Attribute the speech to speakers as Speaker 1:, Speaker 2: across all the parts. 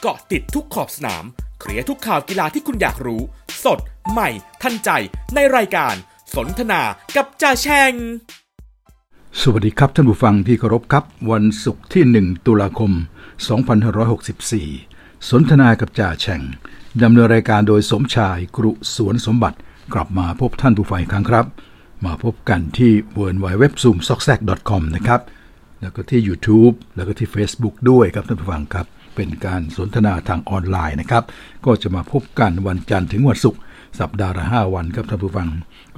Speaker 1: เกาะติดทุกขอบสนาม เคลียร์ทุกข่าวกีฬาที่คุณอยากรู้ สด ใหม่ ทันใจ ในรายการ สนทนากับจ่าแชง
Speaker 2: สวัสดีครับท่านผู้ฟังที่เคารพครับ วันศุกร์ที่ 1 ตุลาคม 2564 สนทนากับจ่าแฉ่งดำเนินรายการโดยสมชายกรุสวนสมบัติ กลับมาพบท่านผู้ฟังอีกครั้งครับ มาพบกันที่ w w w z o o m s o c k c o m นะครับแล้วก็ที่ YouTube แล้วก็ที่ Facebook ด้วยครับท่านผู้ฟังครับ เป็นการสนทนาทางออนไลน์นะครับ ก็จะมาพบกันวันจันทร์ถึงวันศุกร์สัปดาห์ละ5วันครับท่านผู้ฟัง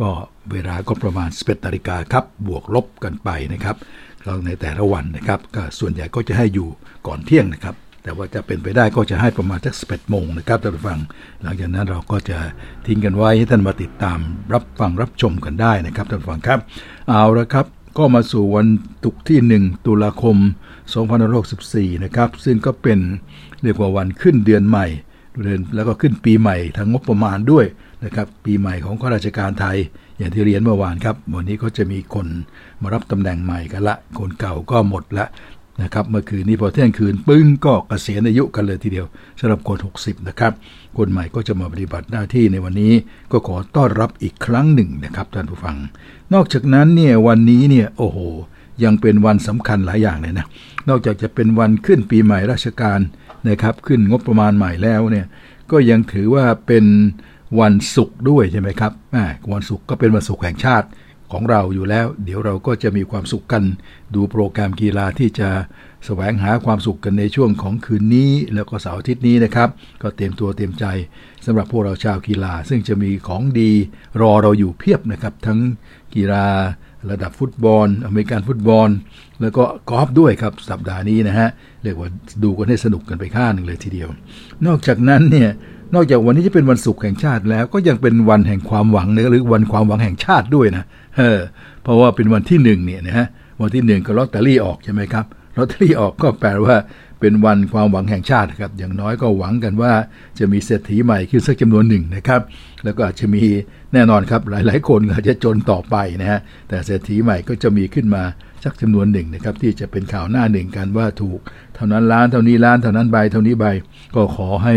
Speaker 2: ก็เวลาก็ประมาณ 11นาฬิกาครับ บวกลบกันไปนะครับเราในแต่ละวันนะครับก็ส่วนใหญ่ก็จะให้อยู่ก่อนเที่ยงนะครับ แต่ว่าจะเป็นไปได้ก็จะให้ประมาณสัก11โมงนะครับท่านผู้ฟัง หลังจากนั้นเราก็จะทิ้งกันไว้ให้ท่านมาติดตามรับฟังรับชมกันได้นะครับท่านผู้ฟังครับ เอาละครับ ก็มาสู่วันตุกที่ 1 ตุลาคม 2564 นะครับ ซึ่งก็เป็นเรียกว่าวันขึ้นเดือนใหม่เดือนแล้วก็ขึ้นปีใหม่ทางงบประมาณด้วยนะครับ ปีใหม่ของข้าราชการไทย อย่างที่เรียนเมื่อวานครับ วันนี้ก็จะมีคนมารับตำแหน่งใหม่กันละ คนเก่าก็หมดละนะครับ เมื่อคืนนี้พอเที่ยงคืนปึ้งก็เกษียณอายุกันเลยทีเดียวสำหรับคน 60 นะครับ คนใหม่ก็จะมาปฏิบัติหน้าที่ในวันนี้ก็ขอต้อนรับอีกครั้งหนึ่งนะครับท่านผู้ฟัง นอกจากนั้นเนี่ยวันนี้เนี่ยโอ้โห ยังเป็นวันสำคัญหลายอย่างเลยนะนอกจากจะเป็นวันขึ้นปีใหม่ราชการนะครับ ขึ้นงบประมาณใหม่แล้วเนี่ยก็ยังถือว่าเป็นวันศุกร์ด้วยใช่ไหมครับวันศุกร์ก็เป็นวันศุกร์แห่งชาติของเราอยู่แล้ว เดี๋ยวเราก็จะมีความสุขกัน ดูโปรแกรมกีฬาที่จะแสวงหาความสุขกันในช่วงของคืนนี้ แล้วก็เสาร์อาทิตย์นี้นะครับ ก็เตรียมตัวเตรียมใจสำหรับพวกเราชาวกีฬา ซึ่งจะมีของดีรอเราอยู่เพียบนะครับ ทั้งกีฬา ระดับฟุตบอล อเมริกันฟุตบอล แล้วก็กอล์ฟด้วยครับสัปดาห์นี้นะฮะเรียกว่าดูกันให้สนุกกันไปข้างหนึ่งเลยทีเดียว นอกจากนั้นเนี่ยนอกจากวันนี้จะเป็นวันศุกร์แห่งชาติแล้วก็ยังเป็นวันแห่งความหวังนะหรือวันความหวังแห่งชาติด้วยนะเออเพราะว่าเป็นวันที่หนึ่งเนี่ยนะฮะวันที่หนึ่งก็ลอตเตอรี่ออกใช่ไหมครับลอตเตอรี่ออกก็แปลว่าเป็นวันความหวังแห่งชาติครับอย่างน้อยก็หวังกันว่าจะมีเศรษฐีใหม่ขึ้นสักจำนวนหนึ่งนะครับ แล้วก็อาจจะมี แน่นอนครับหลาย ๆ คนอาจจะจนต่อไปนะฮะแต่เศรษฐีใหม่ก็จะมีขึ้นมาสักจำนวนหนึ่งนะครับที่จะเป็นข่าวหน้าหนึ่งกันว่าถูกเท่านั้นล้านเท่านี้ล้านเท่านั้นใบเท่านี้ใบก็ขอให้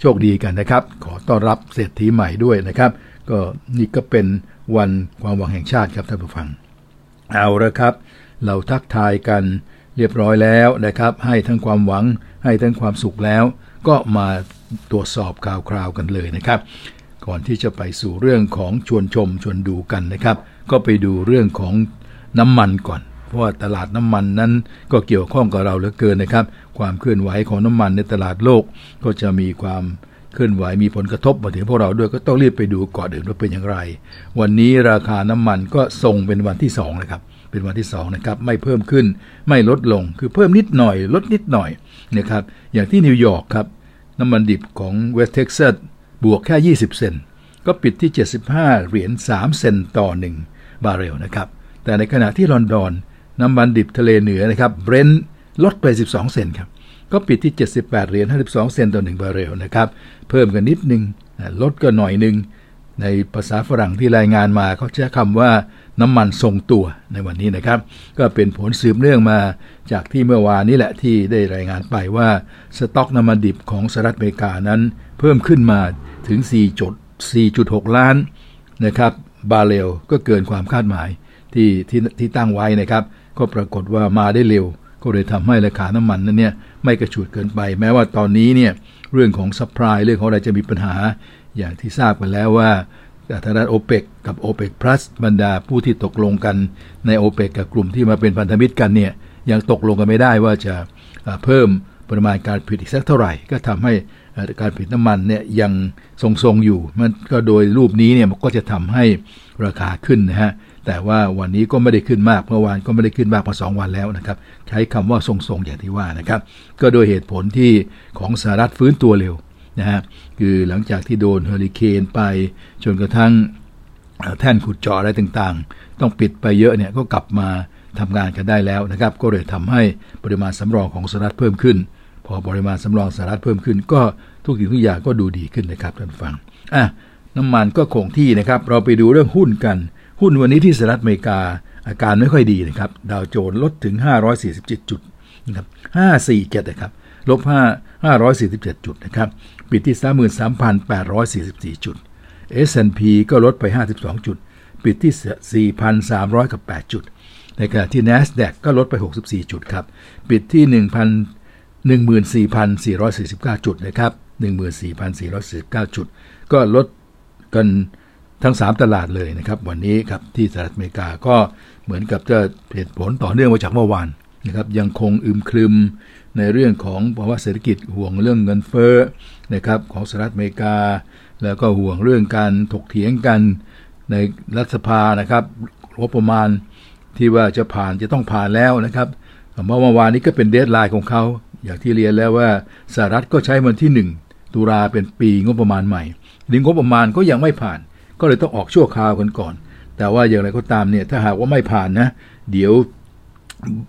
Speaker 2: โชคดีกันนะครับ ขอต้อนรับเศรษฐีใหม่ด้วยนะครับ ก็นี่ก็เป็นวันความหวังแห่งชาติครับท่านผู้ฟัง เอาละครับ เราทักทายกันเรียบร้อยแล้วนะครับ ให้ทั้งความหวังให้ทั้งความสุขแล้ว ก็มาตรวจสอบข่าวคราวกันเลยนะครับ ก่อนที่จะไปสู่เรื่องของชวนชมชวนดูกันนะครับ ก็ไปดูเรื่องของน้ำมันก่อน เพราะว่าตลาดน้ำมันนั้นก็เกี่ยวข้องกับเราเหลือเกินนะครับ ความเคลื่อนไหวของน้ำมันในตลาดโลก ก็จะมีความเคลื่อนไหวมีผลกระทบมาถึงพวกเราด้วยก็ต้องรีบไปดูก่อนอื่นว่าเป็นอย่างไร วันนี้ราคาน้ำมันก็ทรงเป็นวันที่2นะครับเป็นวันที่2นะครับไม่เพิ่มขึ้นไม่ลดลงคือเพิ่มนิดหน่อย ลดนิดหน่อยนะครับอย่างที่นิวยอร์กครับน้ำมันดิบของเวสต์เท็กซัส บวกแค่ 20 เซนต์ก็ปิดที่ 75 เหรียญ 3 เซนต์ต่อ 1 บาร์เรลนะครับ แต่ในขณะที่ลอนดอนน้ำมันดิบทะเลเหนือนะครับเบรนท์ลดไป 12 เซนต์ครับ ก็ปิดที่ 78 เหรียญ 52 เซนต์ต่อ 1 บาร์เรลนะครับ เพิ่มกันนิดนึง ลดก็หน่อยนึง ในภาษาฝรั่งที่รายงานมาเขาใช้คำว่าน้ำมันทรงตัวในวันนี้นะครับ ก็เป็นผลสืบเนื่องมาจากที่เมื่อวานนี้แหละที่ได้รายงานไปว่าสต็อกน้ำมันดิบของสหรัฐอเมริกานั้น เพิ่มขึ้นมา ถึง 4.4.6 ล้านนะครับบาเรลก็เกินความคาดหมายที่ที่ที่ตั้งไว้นะครับ ก็ปรากฏว่ามาได้เร็ว ก็เลยทำให้ราคาน้ำมันนั้นเนี่ยไม่กระฉูดเกินไป แม้ว่าตอนนี้เนี่ยเรื่องของ supply เรื่องของอะไรจะมีปัญหา อย่างที่ทราบกันแล้วว่าทางด้านโอเปกกับโอเปกพลัสบรรดาผู้ที่ตกลงกันในโอเปกกับกลุ่มที่มาเป็นพันธมิตรกันเนี่ยยังตกลงกันไม่ได้ว่าจะเพิ่มปริมาณการผลิตอีกสักเท่าไหร่ ก็ทำให้ การผลิตน้ำมันเนี่ยยังทรงๆอยู่มันก็โดยรูปนี้เนี่ยมันก็จะทำให้ราคาขึ้นนะฮะแต่ว่าวันนี้ก็ไม่ได้ขึ้นมากเมื่อวานก็ไม่ได้ขึ้นมากมาสองวันแล้วนะครับ ใช้คำว่าทรงๆอย่างที่ว่านะครับ ก็โดยเหตุผลที่ของสหรัฐฟื้นตัวเร็วนะฮะคือหลังจากที่โดนเฮอริเคนไปจนกระทั่งแท่นขุดเจาะอะไรต่างๆ ต้องปิดไปเยอะเนี่ยก็กลับมาทำงานกันได้แล้วนะครับ ก็เลยทำให้ปริมาณสำรองของสหรัฐเพิ่มขึ้น พอปริมาณสำรองสหรัฐเพิ่มขึ้น ก็ทุกสิ่งทุกอย่างก็ดูดีขึ้นนะครับท่านฟังอะน้ำมันก็คงที่นะครับ เราไปดูเรื่องหุ้นกัน หุ้นวันนี้ที่สหรัฐอเมริกาอาการไม่ค่อยดีนะครับ ดาวโจนส์ลดถึง 547 จุดนะครับ547นะครับ ลบ 5 547 จุดนะครับ ปิดที่ 33,844 จุด S&P ก็ลดไป 52 จุด ปิดที่ 4,300กับ8จุด ในขณะที่ NASDAQ ก็ลดไป 64 จุดครับ ปิดที่1,000 14,449 จุดนะครับ 14,449 จุด ก็ลดกันทั้ง 3 ตลาดเลยนะครับ วันนี้ครับที่สหรัฐอเมริกาก็เหมือนกับจะเหตุผลต่อเนื่องมาจากเมื่อวานนะครับยังคงอึมครึมในเรื่องของภาวะเศรษฐกิจห่วงเรื่องเงินเฟ้อนะครับของสหรัฐอเมริกา แล้วก็ห่วงเรื่องการถกเถียงกันในรัฐสภานะครับงบประมาณที่ว่าจะผ่านจะต้องผ่านแล้วนะครับเมื่อวานนี้ก็เป็น deadline ของเขา อย่างที่เรียนแล้วว่าสหรัฐก็ใช้วันที่ 1 ตุลาเป็นปีงบประมาณใหม่ดิงบประมาณก็ยังไม่ผ่าน ก็เลยต้องออกชั่วคราวกันก่อน แต่ว่าอย่างไรก็ตามเนี่ยถ้าหากว่าไม่ผ่านนะ เดี๋ยว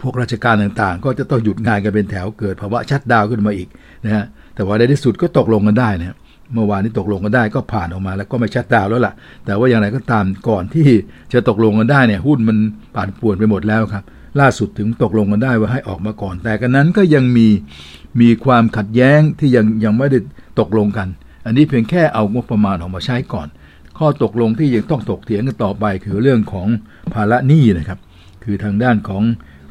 Speaker 2: พวกราชการต่างๆ ก็จะต้องหยุดงานกันเป็นแถวเกิดภาวะ shutdown ขึ้นมาอีกนะฮะแต่ว่าในที่สุดก็ตกลงกันได้นะเมื่อวานนี้ตกลงกันได้ก็ผ่านออกมาแล้วก็ไม่ shutdown แล้วล่ะ แต่ว่าอย่างไรก็ตามก่อนที่จะตกลงกันได้เนี่ยหุ้นมันป่านป่วนไปหมดแล้วครับ ล่าสุดถึงตกลงกันได้ว่าให้ออกมาก่อน แต่กันนั้นก็ยังมีมีความขัดแย้งที่ยังยังไม่ได้ตกลงกัน อันนี้เพียงแค่เอางบประมาณออกมาใช้ก่อน ข้อตกลงที่ยังต้องตกเถียงกันต่อไปคือเรื่องของภาระหนี้นะครับ คือทางด้านของ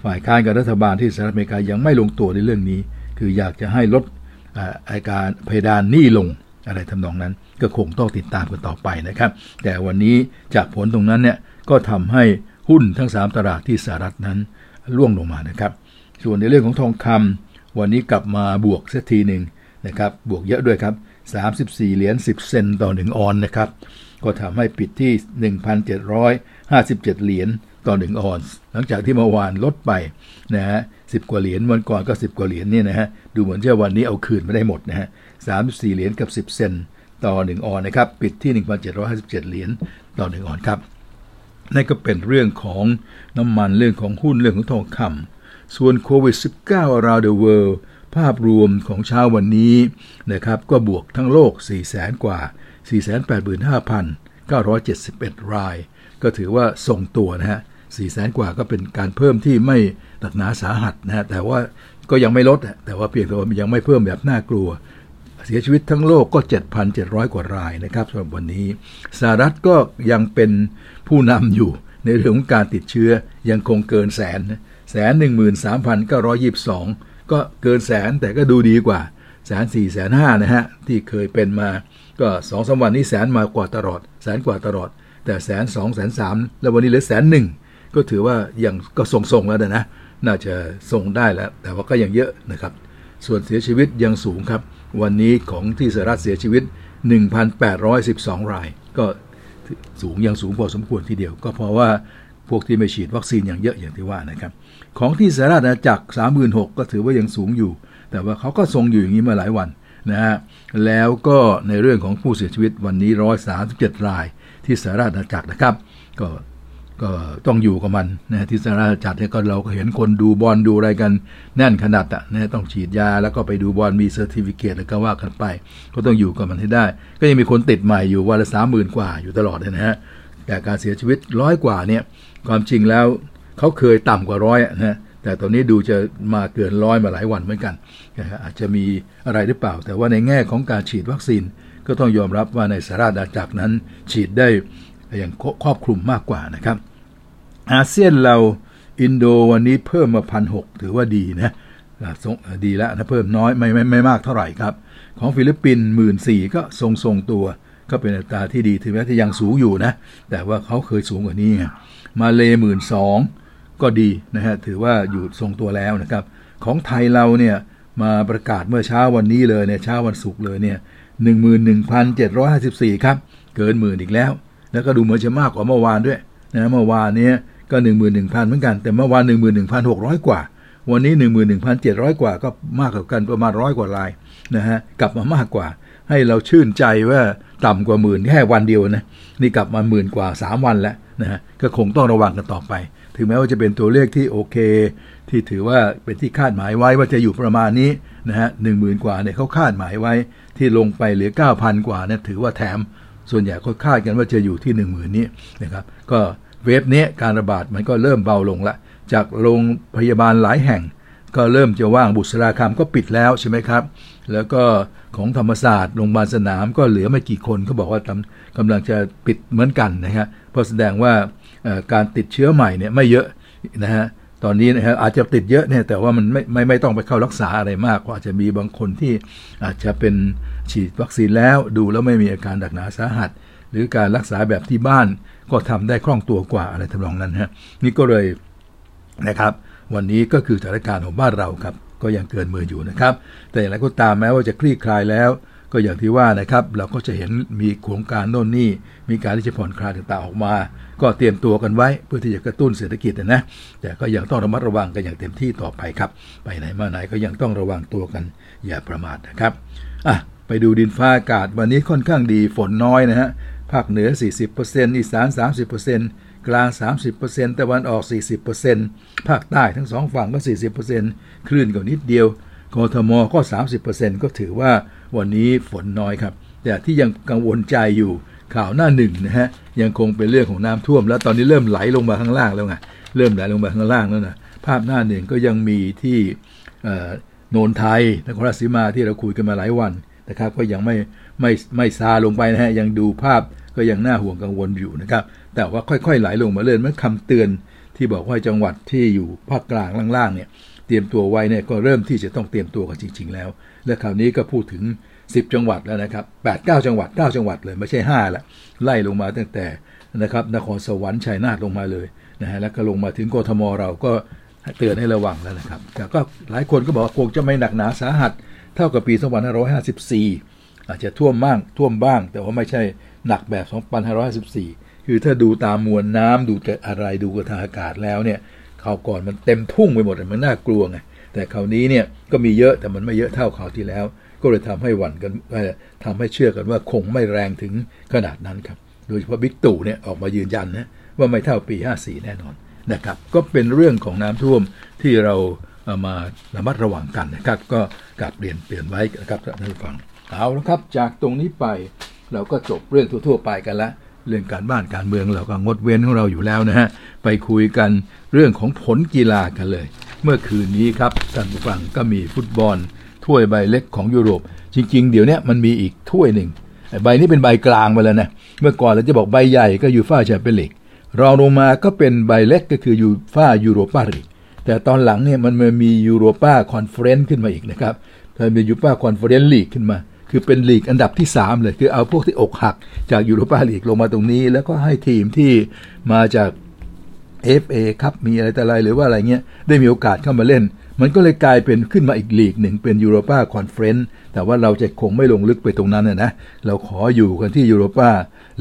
Speaker 2: ฝ่ายค้านกับรัฐบาลที่สหรัฐอเมริกายังไม่ลงตัวในเรื่องนี้ คืออยากจะให้ลดอาการเพดานหนี้ลงอะไรทำนองนั้น ก็คงต้องติดตามกันต่อไปนะครับ แต่วันนี้จากผลตรงนั้นเนี่ยก็ทำให้หุ้นทั้ง 3 ตลาดที่สหรัฐนั้น ร่วงลงมานะครับ ส่วนในเรื่องของทองคำวันนี้กลับมาบวกสักทีหนึ่งนะครับ บวกเยอะด้วยครับ 34 เหรียญ10 เซนต่อ 1 ออนนะครับ ก็ทำให้ปิดที่ 1,757 เหรียญต่อ 1 ออนซ์หลังจากที่เมื่อวานลดไปนะฮะสิกว่าเหรียญวันก่อนก็ 10 กว่าเหรียญนี่นะฮะดูเหมือนจะวันนี้เอาคืนไม่ได้หมดนะฮะ34 เหรียญกับ 10 เซนต่อ 1 ออนนะครับ ปิดที่ 1,757 เหรียญต่อ 1 ออนครับ นั่นก็เป็นเรื่องของน้ำมันเรื่องของหุ้นเรื่องของทองคำส่วนโควิด 19 around the world ภาพรวมของเช้าวันนี้นะครับก็บวกทั้งโลก 4 0 0แสนกว่า 485,971 ราย ก็ถือว่าทรงตัวนะฮะ4แสนกว่าก็เป็นการเพิ่มที่ไม่หนักหนาสาหัสนะฮะแต่ว่าก็ยังไม่ลด แต่ว่าเพียงแต่ว่ายังไม่เพิ่มแบบน่ากลัว เสียชีวิตทั้งโลกก็ 7,700 กว่ารายนะครับสำหรับวันนี้สหรัฐก็ยังเป็น ผู้นำอยู่ในเรื่องของการติดเชื้อยังคงเกินแสนแสนหนึ่งหมื่นสามพันเก้าร้อยยี่สิบสองก็เกินแสนแต่ก็ดูดีกว่าแสนสี่แสนห้านะฮะ ที่เคยเป็นมาก็สองสามวันนี้แสนมากว่าตลอด แสนกว่าตลอด แต่แสนสองแสนสามแล้ววันนี้เหลือแสนหนึ่งก็ถือว่ายังก็ทรงๆแล้วนะ น่าจะทรงได้แล้ว แต่ว่าก็ยังเยอะนะครับ ส่วนเสียชีวิตยังสูงครับ วันนี้ของที่สหรัฐเสียชีวิต 1,812 ราย ก็ สูงยังสูงพอสมควรทีเดียว ก็เพราะว่าพวกที่ไม่ฉีดวัคซีนอย่างเยอะอย่างที่ว่านะครับ ของที่สหรัฐจาก36,000ก็ถือว่ายังสูงอยู่ แต่ว่าเขาก็ทรงอยู่อย่างนี้มาหลายวันนะฮะแล้วก็ในเรื่องของผู้เสียชีวิตวันนี้ 137 รายที่สหราชอาณาจักรนะครับ ก็ ก็ต้องอยู่กับมันนะที่สหราชอาณาจักรเนี่ยก็เราก็เห็นคนดูบอลดูอะไรกันแน่นขนาดอะนะต้องฉีดยาแล้วก็ไปดูบอลมี certificate แล้วก็ว่ากันไป ก็ต้องอยู่กับมันให้ได้ ก็ยังมีคนติดใหม่อยู่วันละสามหมื่นกว่าอยู่ตลอดเลยนะฮะแต่การเสียชีวิตร้อยกว่าเนี่ยความจริงแล้วเขาเคยต่ำกว่าร้อยนะแต่ตอนนี้ดูจะมาเกินร้อยมาหลายวันเหมือนกันอาจจะมีอะไรหรือเปล่า แต่ว่าในแง่ของการฉีดวัคซีนก็ต้องยอมรับว่าในสหราชอาณาจักรนั้นฉีดได้อย่างครอบคลุมมากกว่านะครับ อาเซียนเราอินโดวันนี้เพิ่มมาพันหถือว่าดีนะดีแล้วนะเพิ่มน้อยไม่ไม่ไม่มากเท่าไหร่ครับ ของฟิลิปปินส์หมื่นสี่ก็ทรงทรงตัว ก็เป็นอัตราที่ดีถึงแม้ที่ยังสูงอยู่นะ แต่ว่าเขาเคยสูงกว่านี้มาเลหมื่นสองก็ดีนะฮะถือว่าอยู่ทรงตัวแล้วนะครับ ของไทยเราเนี่ยมาประกาศเมื่อเช้าวันนี้เลยเนี่ยเช้าวันศุกร์เลยเนี่ยหนึ่งหมื่นหนึ่งพันเจ็ดร้อยห้าสิบสี่ครับ เกินหมื่นอีกแล้ว แล้วก็ดูเหมือนจะมากกว่าเมื่อวานด้วยนะเมื่อวานเนี้ ก็ 11,000 เหมือนกัน แต่เมื่อวาน 11,600 กว่า วันนี้ 11,700 กว่า ก็มากกว่ากันประมาณร้อยกว่าลายนะฮะ กลับมามากกว่า ให้เราชื่นใจว่าต่ำกว่าหมื่นแค่วันเดียวนะ นี่กลับมาหมื่นกว่า 3 วันแล้วนะฮะ ก็คงต้องระวังกันต่อไป ถึงแม้ว่าจะเป็นตัวเลขที่โอเค ที่ถือว่าเป็นที่คาดหมายไว้ว่าจะอยู่ประมาณนี้นะฮะหนึ่งหมื่นกว่าเนี่ยเขาคาดหมายไว้ที่ลงไปเหลือ 9,000 กว่าเนี่ยถือว่าแถม ส่วนใหญ่เขาคาดกันว่าจะอยู่ที่ 1 0,000 นี้นะครับ ก็ เวฟนี้การระบาดมันก็เริ่มเบาลงละ จากโรงพยาบาลหลายแห่ง ก็เริ่มจะว่างบุษราคำก็ปิดแล้วใช่ไหมครับ แล้วก็ของธรรมศาสตร์โรงพยาบาลสนามก็เหลือไม่กี่คนเขาบอกว่ากำลังจะปิดเหมือนกันนะฮะเพราะแสดงว่าการติดเชื้อใหม่เนี่ยไม่เยอะนะฮะตอนนี้นะฮะอาจจะติดเยอะเนี่ยแต่ว่ามันไม่ไม่ไม่ต้องไปเข้ารักษาอะไรมากก็อาจจะมีบางคนที่อาจจะเป็นฉีดวัคซีนแล้วดูแล้วไม่มีอาการดักหนาสาหัส หรือการรักษาแบบที่บ้านก็ทำได้คล่องตัวกว่าอะไรทำนองนั้นฮะนี่ก็เลยนะครับ วันนี้ก็คือสถานการณ์ของบ้านเราครับ ก็ยังเกินมืออยู่นะครับ แต่อย่างไรก็ตามแม้ว่าจะคลี่คลายแล้ว ก็อย่างที่ว่านะครับ เราก็จะเห็นมีโครงการโน่นนี่ มีการที่จะผ่อนคลายต่างๆออกมา ก็เตรียมตัวกันไว้เพื่อที่จะกระตุ้นเศรษฐกิจนะแต่ก็ยังต้องระมัดระวังกันอย่างเต็มที่ต่อไปครับ ไปไหนมาไหนก็ยังต้องระวังตัวกันอย่าประมาทนะครับอะไปดูดินฟ้าอากาศวันนี้ค่อนข้างดีฝนน้อยนะฮะ ภาคเหนือ 40%อีสาน 30%กลาง 30%ตะวันออก 40%ภาคใต้ทั้งสองฝั่งก็ 40%คลื่นก็นิดเดียวกทมก็ 30%ก็ถือว่าวันนี้ฝนน้อยครับ แต่ที่ยังกังวลใจอยู่ข่าวหน้าหนึ่งนะฮะยังคงเป็นเรื่องของน้ำท่วม แล้วตอนนี้เริ่มไหลลงมาข้างล่างแล้วไงเริ่มไหลลงมาข้างล่างแล้วนะภาพหน้าหนึ่งก็ยังมีที่โนนไทยนครราชสีมาที่เราคุยกันมาหลายวันนะครับ ก็ยังไม่ ไม่ไม่ซาลงไปนะฮะยังดูภาพก็ยังน่าห่วงกังวลอยู่นะครับ แต่ว่าค่อยๆไหลลงมาเรื่อยเมื่อคำเตือนที่บอกว่าจังหวัดที่อยู่ภาคกลางล่างๆเนี่ยเตรียมตัวไว้เนี่ยก็เริ่มที่จะต้องเตรียมตัวกันจริง ๆ แล้ว และคราวนี้ก็พูดถึง 10 จังหวัดแล้วนะครับ8 9 จังหวัด 9 จังหวัดเลยไม่ใช่ 5 ละ ไล่ลงมาตั้งแต่นะครับนครสวรรค์ชัยนาทลงมาเลยนะฮะแล้วก็ลงมาถึงกทมเราก็เตือนให้ระวังแล้วนะครับแต่ก็หลายคนก็บอกว่าคงจะไม่หนักหนาสาหัส เท่ากับปี 2554 อาจจะท่วมบ้างท่วมบ้าง แต่ว่าไม่ใช่หนักแบบ 2554 คือถ้าดูตามมวลน้ำดูอะไรดูกระทางอากาศแล้วเนี่ยคราวก่อนมันเต็มทุ่งไปหมดมันน่ากลัวไงแต่คราวนี้เนี่ยก็มีเยอะแต่มันไม่เยอะเท่าคราวที่แล้ว ก็เลยทำให้หวั่นกันทำให้เชื่อกันว่าคงไม่แรงถึงขนาดนั้นครับโดยเฉพาะบิ๊กตู่เนี่ยออกมายืนยันนะว่าไม่เท่าปี 54 แน่นอนนะครับ ก็เป็นเรื่องของน้ำท่วมที่เราเอามาระมัดระวังกันนะครับ ก็กลับเรียนเปลี่ยนไว้นะครับท่านผู้ฟัง เอาแล้วครับ จากตรงนี้ไปเราก็จบเรื่องทั่ว ๆ ไปกันแล้วเรื่องการบ้านการเมืองเราก็งดเว้นของเราอยู่แล้วนะฮะ ไปคุยกันเรื่องของผลกีฬากันเลย เมื่อคืนนี้ครับท่านผู้ฟังก็มีฟุตบอล ถ้วยใบเล็กของยุโรป จริง ๆ เดี๋ยวนี้มันมีอีกถ้วยหนึ่งใบนี้เป็นใบกลางไปแล้วนะเมื่อก่อนเราจะบอกใบใหญ่ก็ยูฟ่าแชมเปี้ยนลีกรองลงมาก็เป็นใบเล็กก็คือยูฟ่ายูโรปาลีกแต่ตอนหลังเนี่ยมันมียูโรปาคอนเฟอเรนซ์ขึ้นมาอีกนะครับมันมียูฟ่าคอนเฟอเรนซ์ลีกขึ้นมา คือเป็นลีกอันดับที่ 3 เลย คือเอาพวกที่อกหักจากยูโรปาลีกลงมาตรงนี้ แล้วก็ให้ทีมที่มาจาก FA ครับมีอะไรแต่ไรหรือว่าอะไรเงี้ย ได้มีโอกาสเข้ามาเล่น มันก็เลยกลายเป็นขึ้นมาอีกลีกหนึ่งเป็นยูโรปาคอนเฟอเรนซ์แต่ว่าเราจะคงไม่ลงลึกไปตรงนั้นนะนะเราขออยู่กันที่ยูโรปา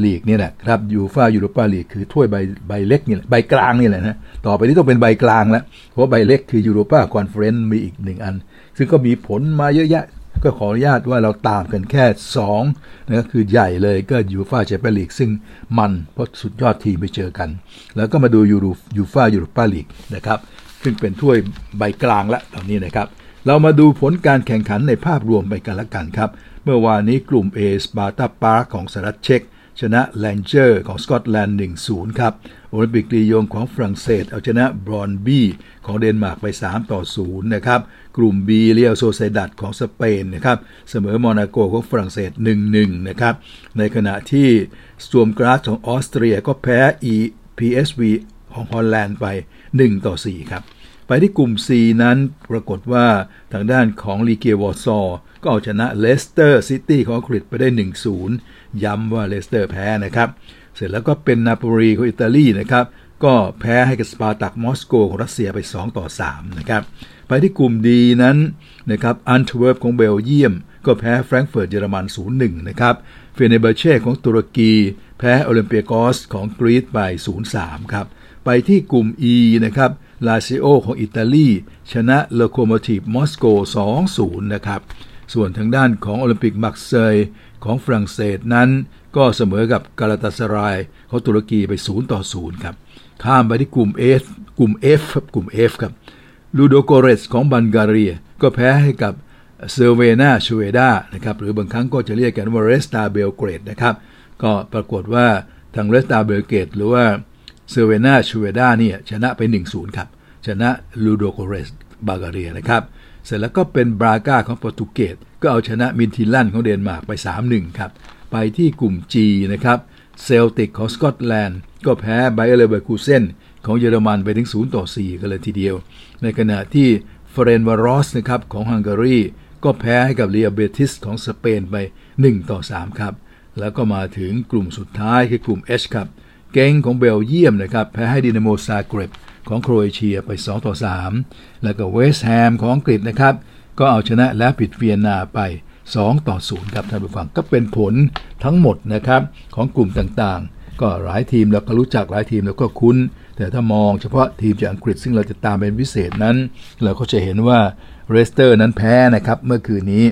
Speaker 2: ลีกนี่แหละครับยูฟ่ายูโรปาลีกคือถ้วยใบใบเล็กนี่แหละใบกลางนี่แหละนะต่อไปนี้ต้องเป็นใบกลางแล้วเพราะใบเล็กคือยูโรปาคอนเฟอเรนซ์มีอีกหนึ่งอัน ซึ่งก็มีผลมาเยอะแยะ ก็ขออนุญาตว่าเราตามกันแค่2นะก็คือใหญ่เลยก็ยูฟ่าแชมเปี้ยนลีกซึ่งมันเพราะสุดยอดทีมไปเจอกัน แล้วก็มาดูยูโรยูฟ่ายูโรปาลีกนะครับซึ่งเป็นถ้วยใบกลางละตอนนี้นะครับ เรามาดูผลการแข่งขันในภาพรวมไปกันละกันครับ เมื่อวานนี้กลุ่ม A สปาร์ตาปรากของสาธารณรัฐเช็กชนะเรนเจอร์ของสกอตแลนด์ 1-0 ครับ โอลิมปิกลียงของฝรั่งเศส เอาชนะบรอนบี้ของเดนมาร์กไป 3 ต่อ 0 นะครับ กลุ่ม B เรียลโซเซดัดของสเปนนะครับเสมอมอนาโกของฝรั่งเศส 1-1 นะครับ ในขณะที่สตูมกราสของออสเตรียก็แพ้ PSV ของฮอลแลนด์ไป 1 ต่อ 4 ครับ ไปที่กลุ่ม C นั้นปรากฏว่าทางด้านของลีเกียวอร์ซอก็เอาชนะเลสเตอร์ซิตี้ของอังกฤษไปได้ 1-0 ย้ำว่าเลสเตอร์แพ้นะครับ เสร็จแล้วก็เป็นนาโปลีของอิตาลีนะครับก็แพ้ให้กับสปาร์ตักมอสโกของรัสเซียไป 2 ต่อ 3 นะครับ ไปที่กลุ่ม D นั้นนะครับแอนต์เวิร์ปของเบลเยียม ก็แพ้แฟรงก์เฟิร์ตเยอรมัน 0-1 นะครับเฟเนเบเช่ของตุรกี แพ้โอลิมเปียกอสของกรีซไป 0-3 ครับ ไปที่กลุ่ม E นะครับลาซิโอของอิตาลี ชนะโลโคโมทีฟมอสโก 2-0 นะครับ ส่วนทางด้านของโอลิมปิกมาร์กเซยของฝรั่งเศสนั้น ก็เสมอกับกาลาตาสรายของตุรกีไป 0 ต่อ 0 ครับ ข้ามไปที่กลุ่ม F กลุ่ม F ครับกลุ่ม F ครับ ลูโดโกเรสของบัลแกเรียก็แพ้ให้กับเซเวนาชเวดานะครับหรือบางครั้งก็จะเรียกกันว่าเรดสตาร์เบลเกรดนะครับก็ปรากฏว่าทางเรดสตาร์เบลเกรดหรือว่าเซเวนาชเวดาเนี่ยชนะไป 1-0 ครับ ชนะลูโดโกเรสบัลแกเรียนะครับ เสร็จแล้วก็เป็นบราก้าของโปรตุเกสก็เอาชนะมิดทิลแลนด์ของเดนมาร์กไป 3-1 ครับ ไปที่กลุ่ม G นะครับเซลติกของสกอตแลนด์ก็แพ้ไบเออร์เลเวอร์คูเซน ของเยอรมันไปถึง 0 ต่อ 4 กันเลยทีเดียว ในขณะที่เฟเรนซ์วารอสนะครับของฮังการีก็แพ้ให้กับเรียลเบติสของสเปนไป 1 ต่อ 3 ครับ แล้วก็มาถึงกลุ่มสุดท้ายคือกลุ่ม H ครับ เกงค์ของเบลเยียมนะครับแพ้ให้ดินาโมซาเกร็บของโครเอเชียไป 2 ต่อ 3 แล้วก็เวสต์แฮมของอังกฤษนะครับ ก็เอาชนะราปิดเวียนนาไป 2 ต่อ 0 ครับท่านผู้ฟังก็เป็นผลทั้งหมดนะครับของกลุ่มต่างๆ ก็หลายทีมเราก็รู้จักหลายทีมแล้วก็คุ้น แต่ถ้ามองเฉพาะทีมจากอังกฤษซึ่งเราจะตามเป็นพิเศษนั้น เราก็จะเห็นว่าเลสเตอร์นั้นแพ้นะครับเมื่อคืนนี้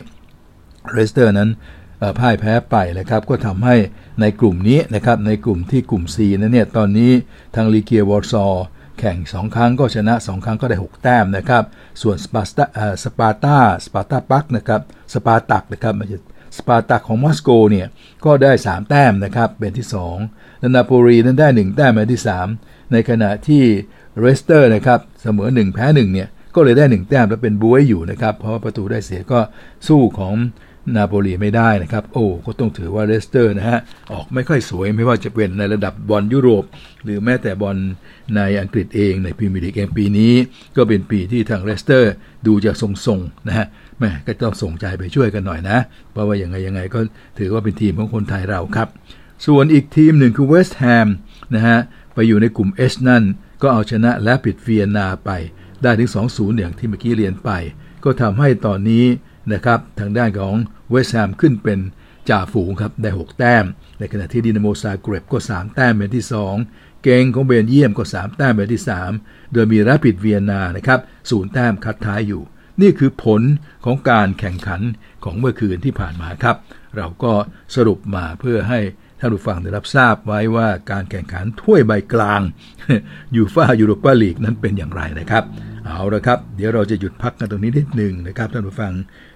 Speaker 2: เลสเตอร์นั้นพ่ายแพ้ไปนะครับก็ทำให้ในกลุ่มนี้นะครับในกลุ่มที่กลุ่ม C นั้นเนี่ยตอนนี้ทางลีเกียวอร์ซอแข่ง 2 ครั้งก็ชนะ 2 ครั้งก็ได้ 6 แต้มนะครับ ส่วนสปาร์ตาสปาร์ตาสปาร์ตาปักนะครับสปาร์ตักนะครับมันจะสปาร์ตักของมอสโกเนี่ยก็ได้ 3 แต้มนะครับเป็นที่ 2 และนาโปลีนั้นได้ 1 แต้มเป็นที่ 3 ในขณะที่เลสเตอร์นะครับเสมอ 1 แพ้1เนี่ยก็เลยได้ 1 แต้มแล้วเป็นบ๊วยอยู่นะครับ เพราะว่าประตูได้เสียก็สู้ของนาโปลีไม่ได้นะครับ โอ้ก็ต้องถือว่าเลสเตอร์นะฮะ ออกไม่ค่อยสวยไม่ว่าจะเป็นในระดับบอลยุโรป หรือแม้แต่บอลในอังกฤษเองในพรีเมียร์ลีกเองปีนี้ ก็เป็นปีที่ทางเลสเตอร์ดูจะทรงๆนะฮะแหมก็ต้องส่งใจไปช่วยกันหน่อยนะ เพราะว่าอย่างไงยังไงก็ถือว่าเป็นทีมของคนไทยเราครับ ส่วนอีกทีมหนึ่งคือเวสต์แฮมนะฮะ ไปอยู่ในกลุ่ม S นั่น ก็เอาชนะราปิดเวียนนาไป ได้ถึง 2-0 อย่างที่เมื่อกี้เรียนไป ก็ทำให้ตอนนี้นะครับทางด้านของเวสต์แฮมขึ้นเป็นจ่าฝูงครับได้ 6 แต้ม ในขณะที่ดินาโมซาเกรบก็ 3 แต้มเป็นที่ 2 เกงของเบนเยียมก็ 3 แต้มเป็นที่ 3 โดยมีราปิดเวียนนานะครับศูนย์แต้มคัดท้ายอยู่ นี่คือผลของการแข่งขันของเมื่อคืนที่ผ่านมาครับ เราก็สรุปมาเพื่อให้ ท่านผู้ฟังได้รับทราบไว้ว่าการแข่งขันถ้วยใบกลางยูฟ่ายูโรปาลีกนั้นเป็นอย่างไรนะครับ เอาละครับ เดี๋ยวเราจะหยุดพักกันตรงนี้นิดหนึ่งนะครับท่านผู้ฟัง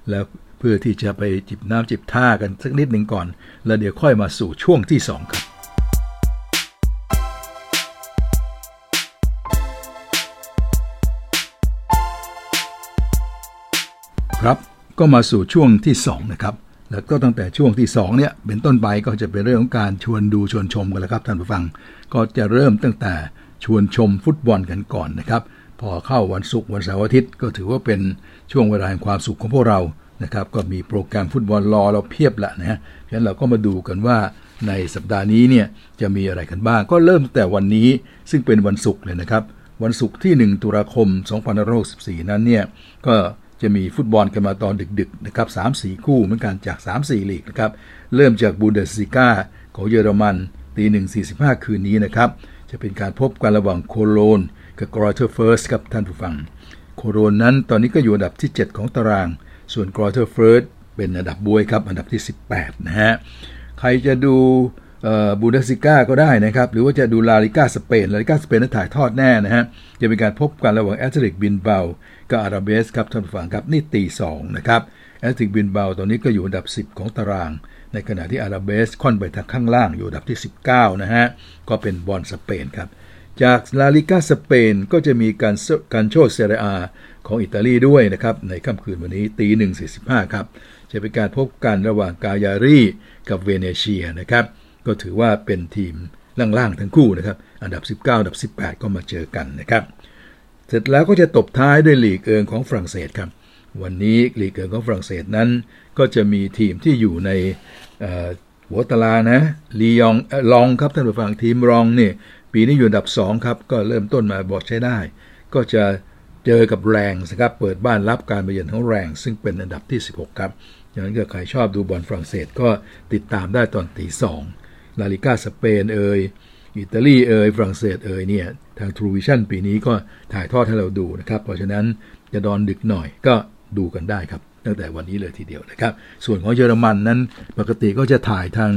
Speaker 2: แล้วเพื่อที่จะไปจิบน้ำจิบท่ากันสักนิดหนึ่งก่อน แล้วเดี๋ยวค่อยมาสู่ช่วงที่2ครับครับก็มาสู่ช่วงที่ 2 นะครับ แล้วก็ตั้งแต่ช่วงที่2เนี่ยเป็นต้นไปก็จะเป็นเรื่องของการชวนดูชวนชมกันแล้วครับท่านผู้ฟัง ก็จะเริ่มตั้งแต่ชวนชมฟุตบอลกันก่อนนะครับ พอเข้าวันศุกร์วันเสาร์อาทิตย์ก็ถือว่าเป็นช่วงเวลาแห่งความสุขของพวกเรานะครับก็มีโปรแกรมฟุตบอลรอเราเพียบละนะฮะฉะนั้นเราก็มาดูกันว่าในสัปดาห์นี้เนี่ยจะมีอะไรกันบ้าง ก็เริ่มแต่วันนี้ซึ่งเป็นวันศุกร์เลยนะครับ วันศุกร์ที่ 1 ตุลาคม 2564 นั้นเนี่ยก็ จะมีฟุตบอลกันมาตอนดึกๆนะครับ3-4คู่เหมือนกันจาก 3-4ลีกนะครับ เริ่มจากบุนเดสลีกาของเยอรมันตีหนึ่ง45คืนนี้นะครับ จะเป็นการพบกันระหว่างโคโลนกับกรอยเธอร์เฟือร์ธครับท่านผู้ฟัง โคโลนนั้นตอนนี้ก็อยู่อันดับที่ 7 ของตาราง ส่วนกรอยเธอร์เฟือร์ธเป็นอันดับบ๊วยครับอันดับที่ 18 นะฮะ ใครจะดูบุนเดสลีกาก็ได้นะครับ หรือว่าจะดูลาลิก้าสเปน ลาลิก้าสเปนนั้นถ่ายทอดแน่นะฮะ จะเป็นการพบกันระหว่างแอตเลติกบิลเบา กับอลาเบสครับท่านผู้ฟังครับนี่ตี2นะครับแอตเลติกบิลเบาตอนนี้ก็อยู่อันดับ 10 ของตาราง ในขณะที่อลาเบสค่อนไปทางข้างล่างอยู่อันดับที่ 19 นะฮะ ก็เป็นบอลสเปนครับ จากลาลิก้าสเปนก็จะมีการการโชว์เซเรียของอิตาลีด้วยนะครับ ในค่ำคืนวันนี้ตีหนึ่งสี่สิบห้าครับ จะเป็นการพบกันระหว่างกายารีกับเวเนเชียนะครับ ก็ถือว่าเป็นทีมล่างๆทั้งคู่นะครับ อันดับ 19 อันดับ 18 ก็มาเจอกันนะครับ เสร็จแล้วก็จะตบท้ายด้วยลีกเอิงของฝรั่งเศสครับ วันนี้ลีกเอิงของฝรั่งเศสนั้น ก็จะมีทีมที่อยู่ในหัวตารางนะลียองลองครับท่านผู้ฟังทีมรองเนี่ยปีนี้อยู่อันดับ 2 ครับ ก็เริ่มต้นมาบอกใช้ได้ ก็จะเจอกับแรงนะครับ เปิดบ้านรับการมาเยือนของแรง ซึ่งเป็นอันดับที่ 16 ครับดังนั้นก็ใครชอบดูบอลฝรั่งเศสก็ติดตามได้ตอนตีสองลาลิก้าสเปนเอย อิตาลีเอ่ยฝรั่งเศสเอ่ยเนี่ยทางทรูวิชั่นปีนี้ก็ถ่ายทอดให้เราดูนะครับ เพราะฉะนั้นจะดอนดึกหน่อยก็ดูกันได้ครับ ตั้งแต่วันนี้เลยทีเดียวนะครับ ส่วนของเยอรมันนั้นปกติก็จะถ่ายทาง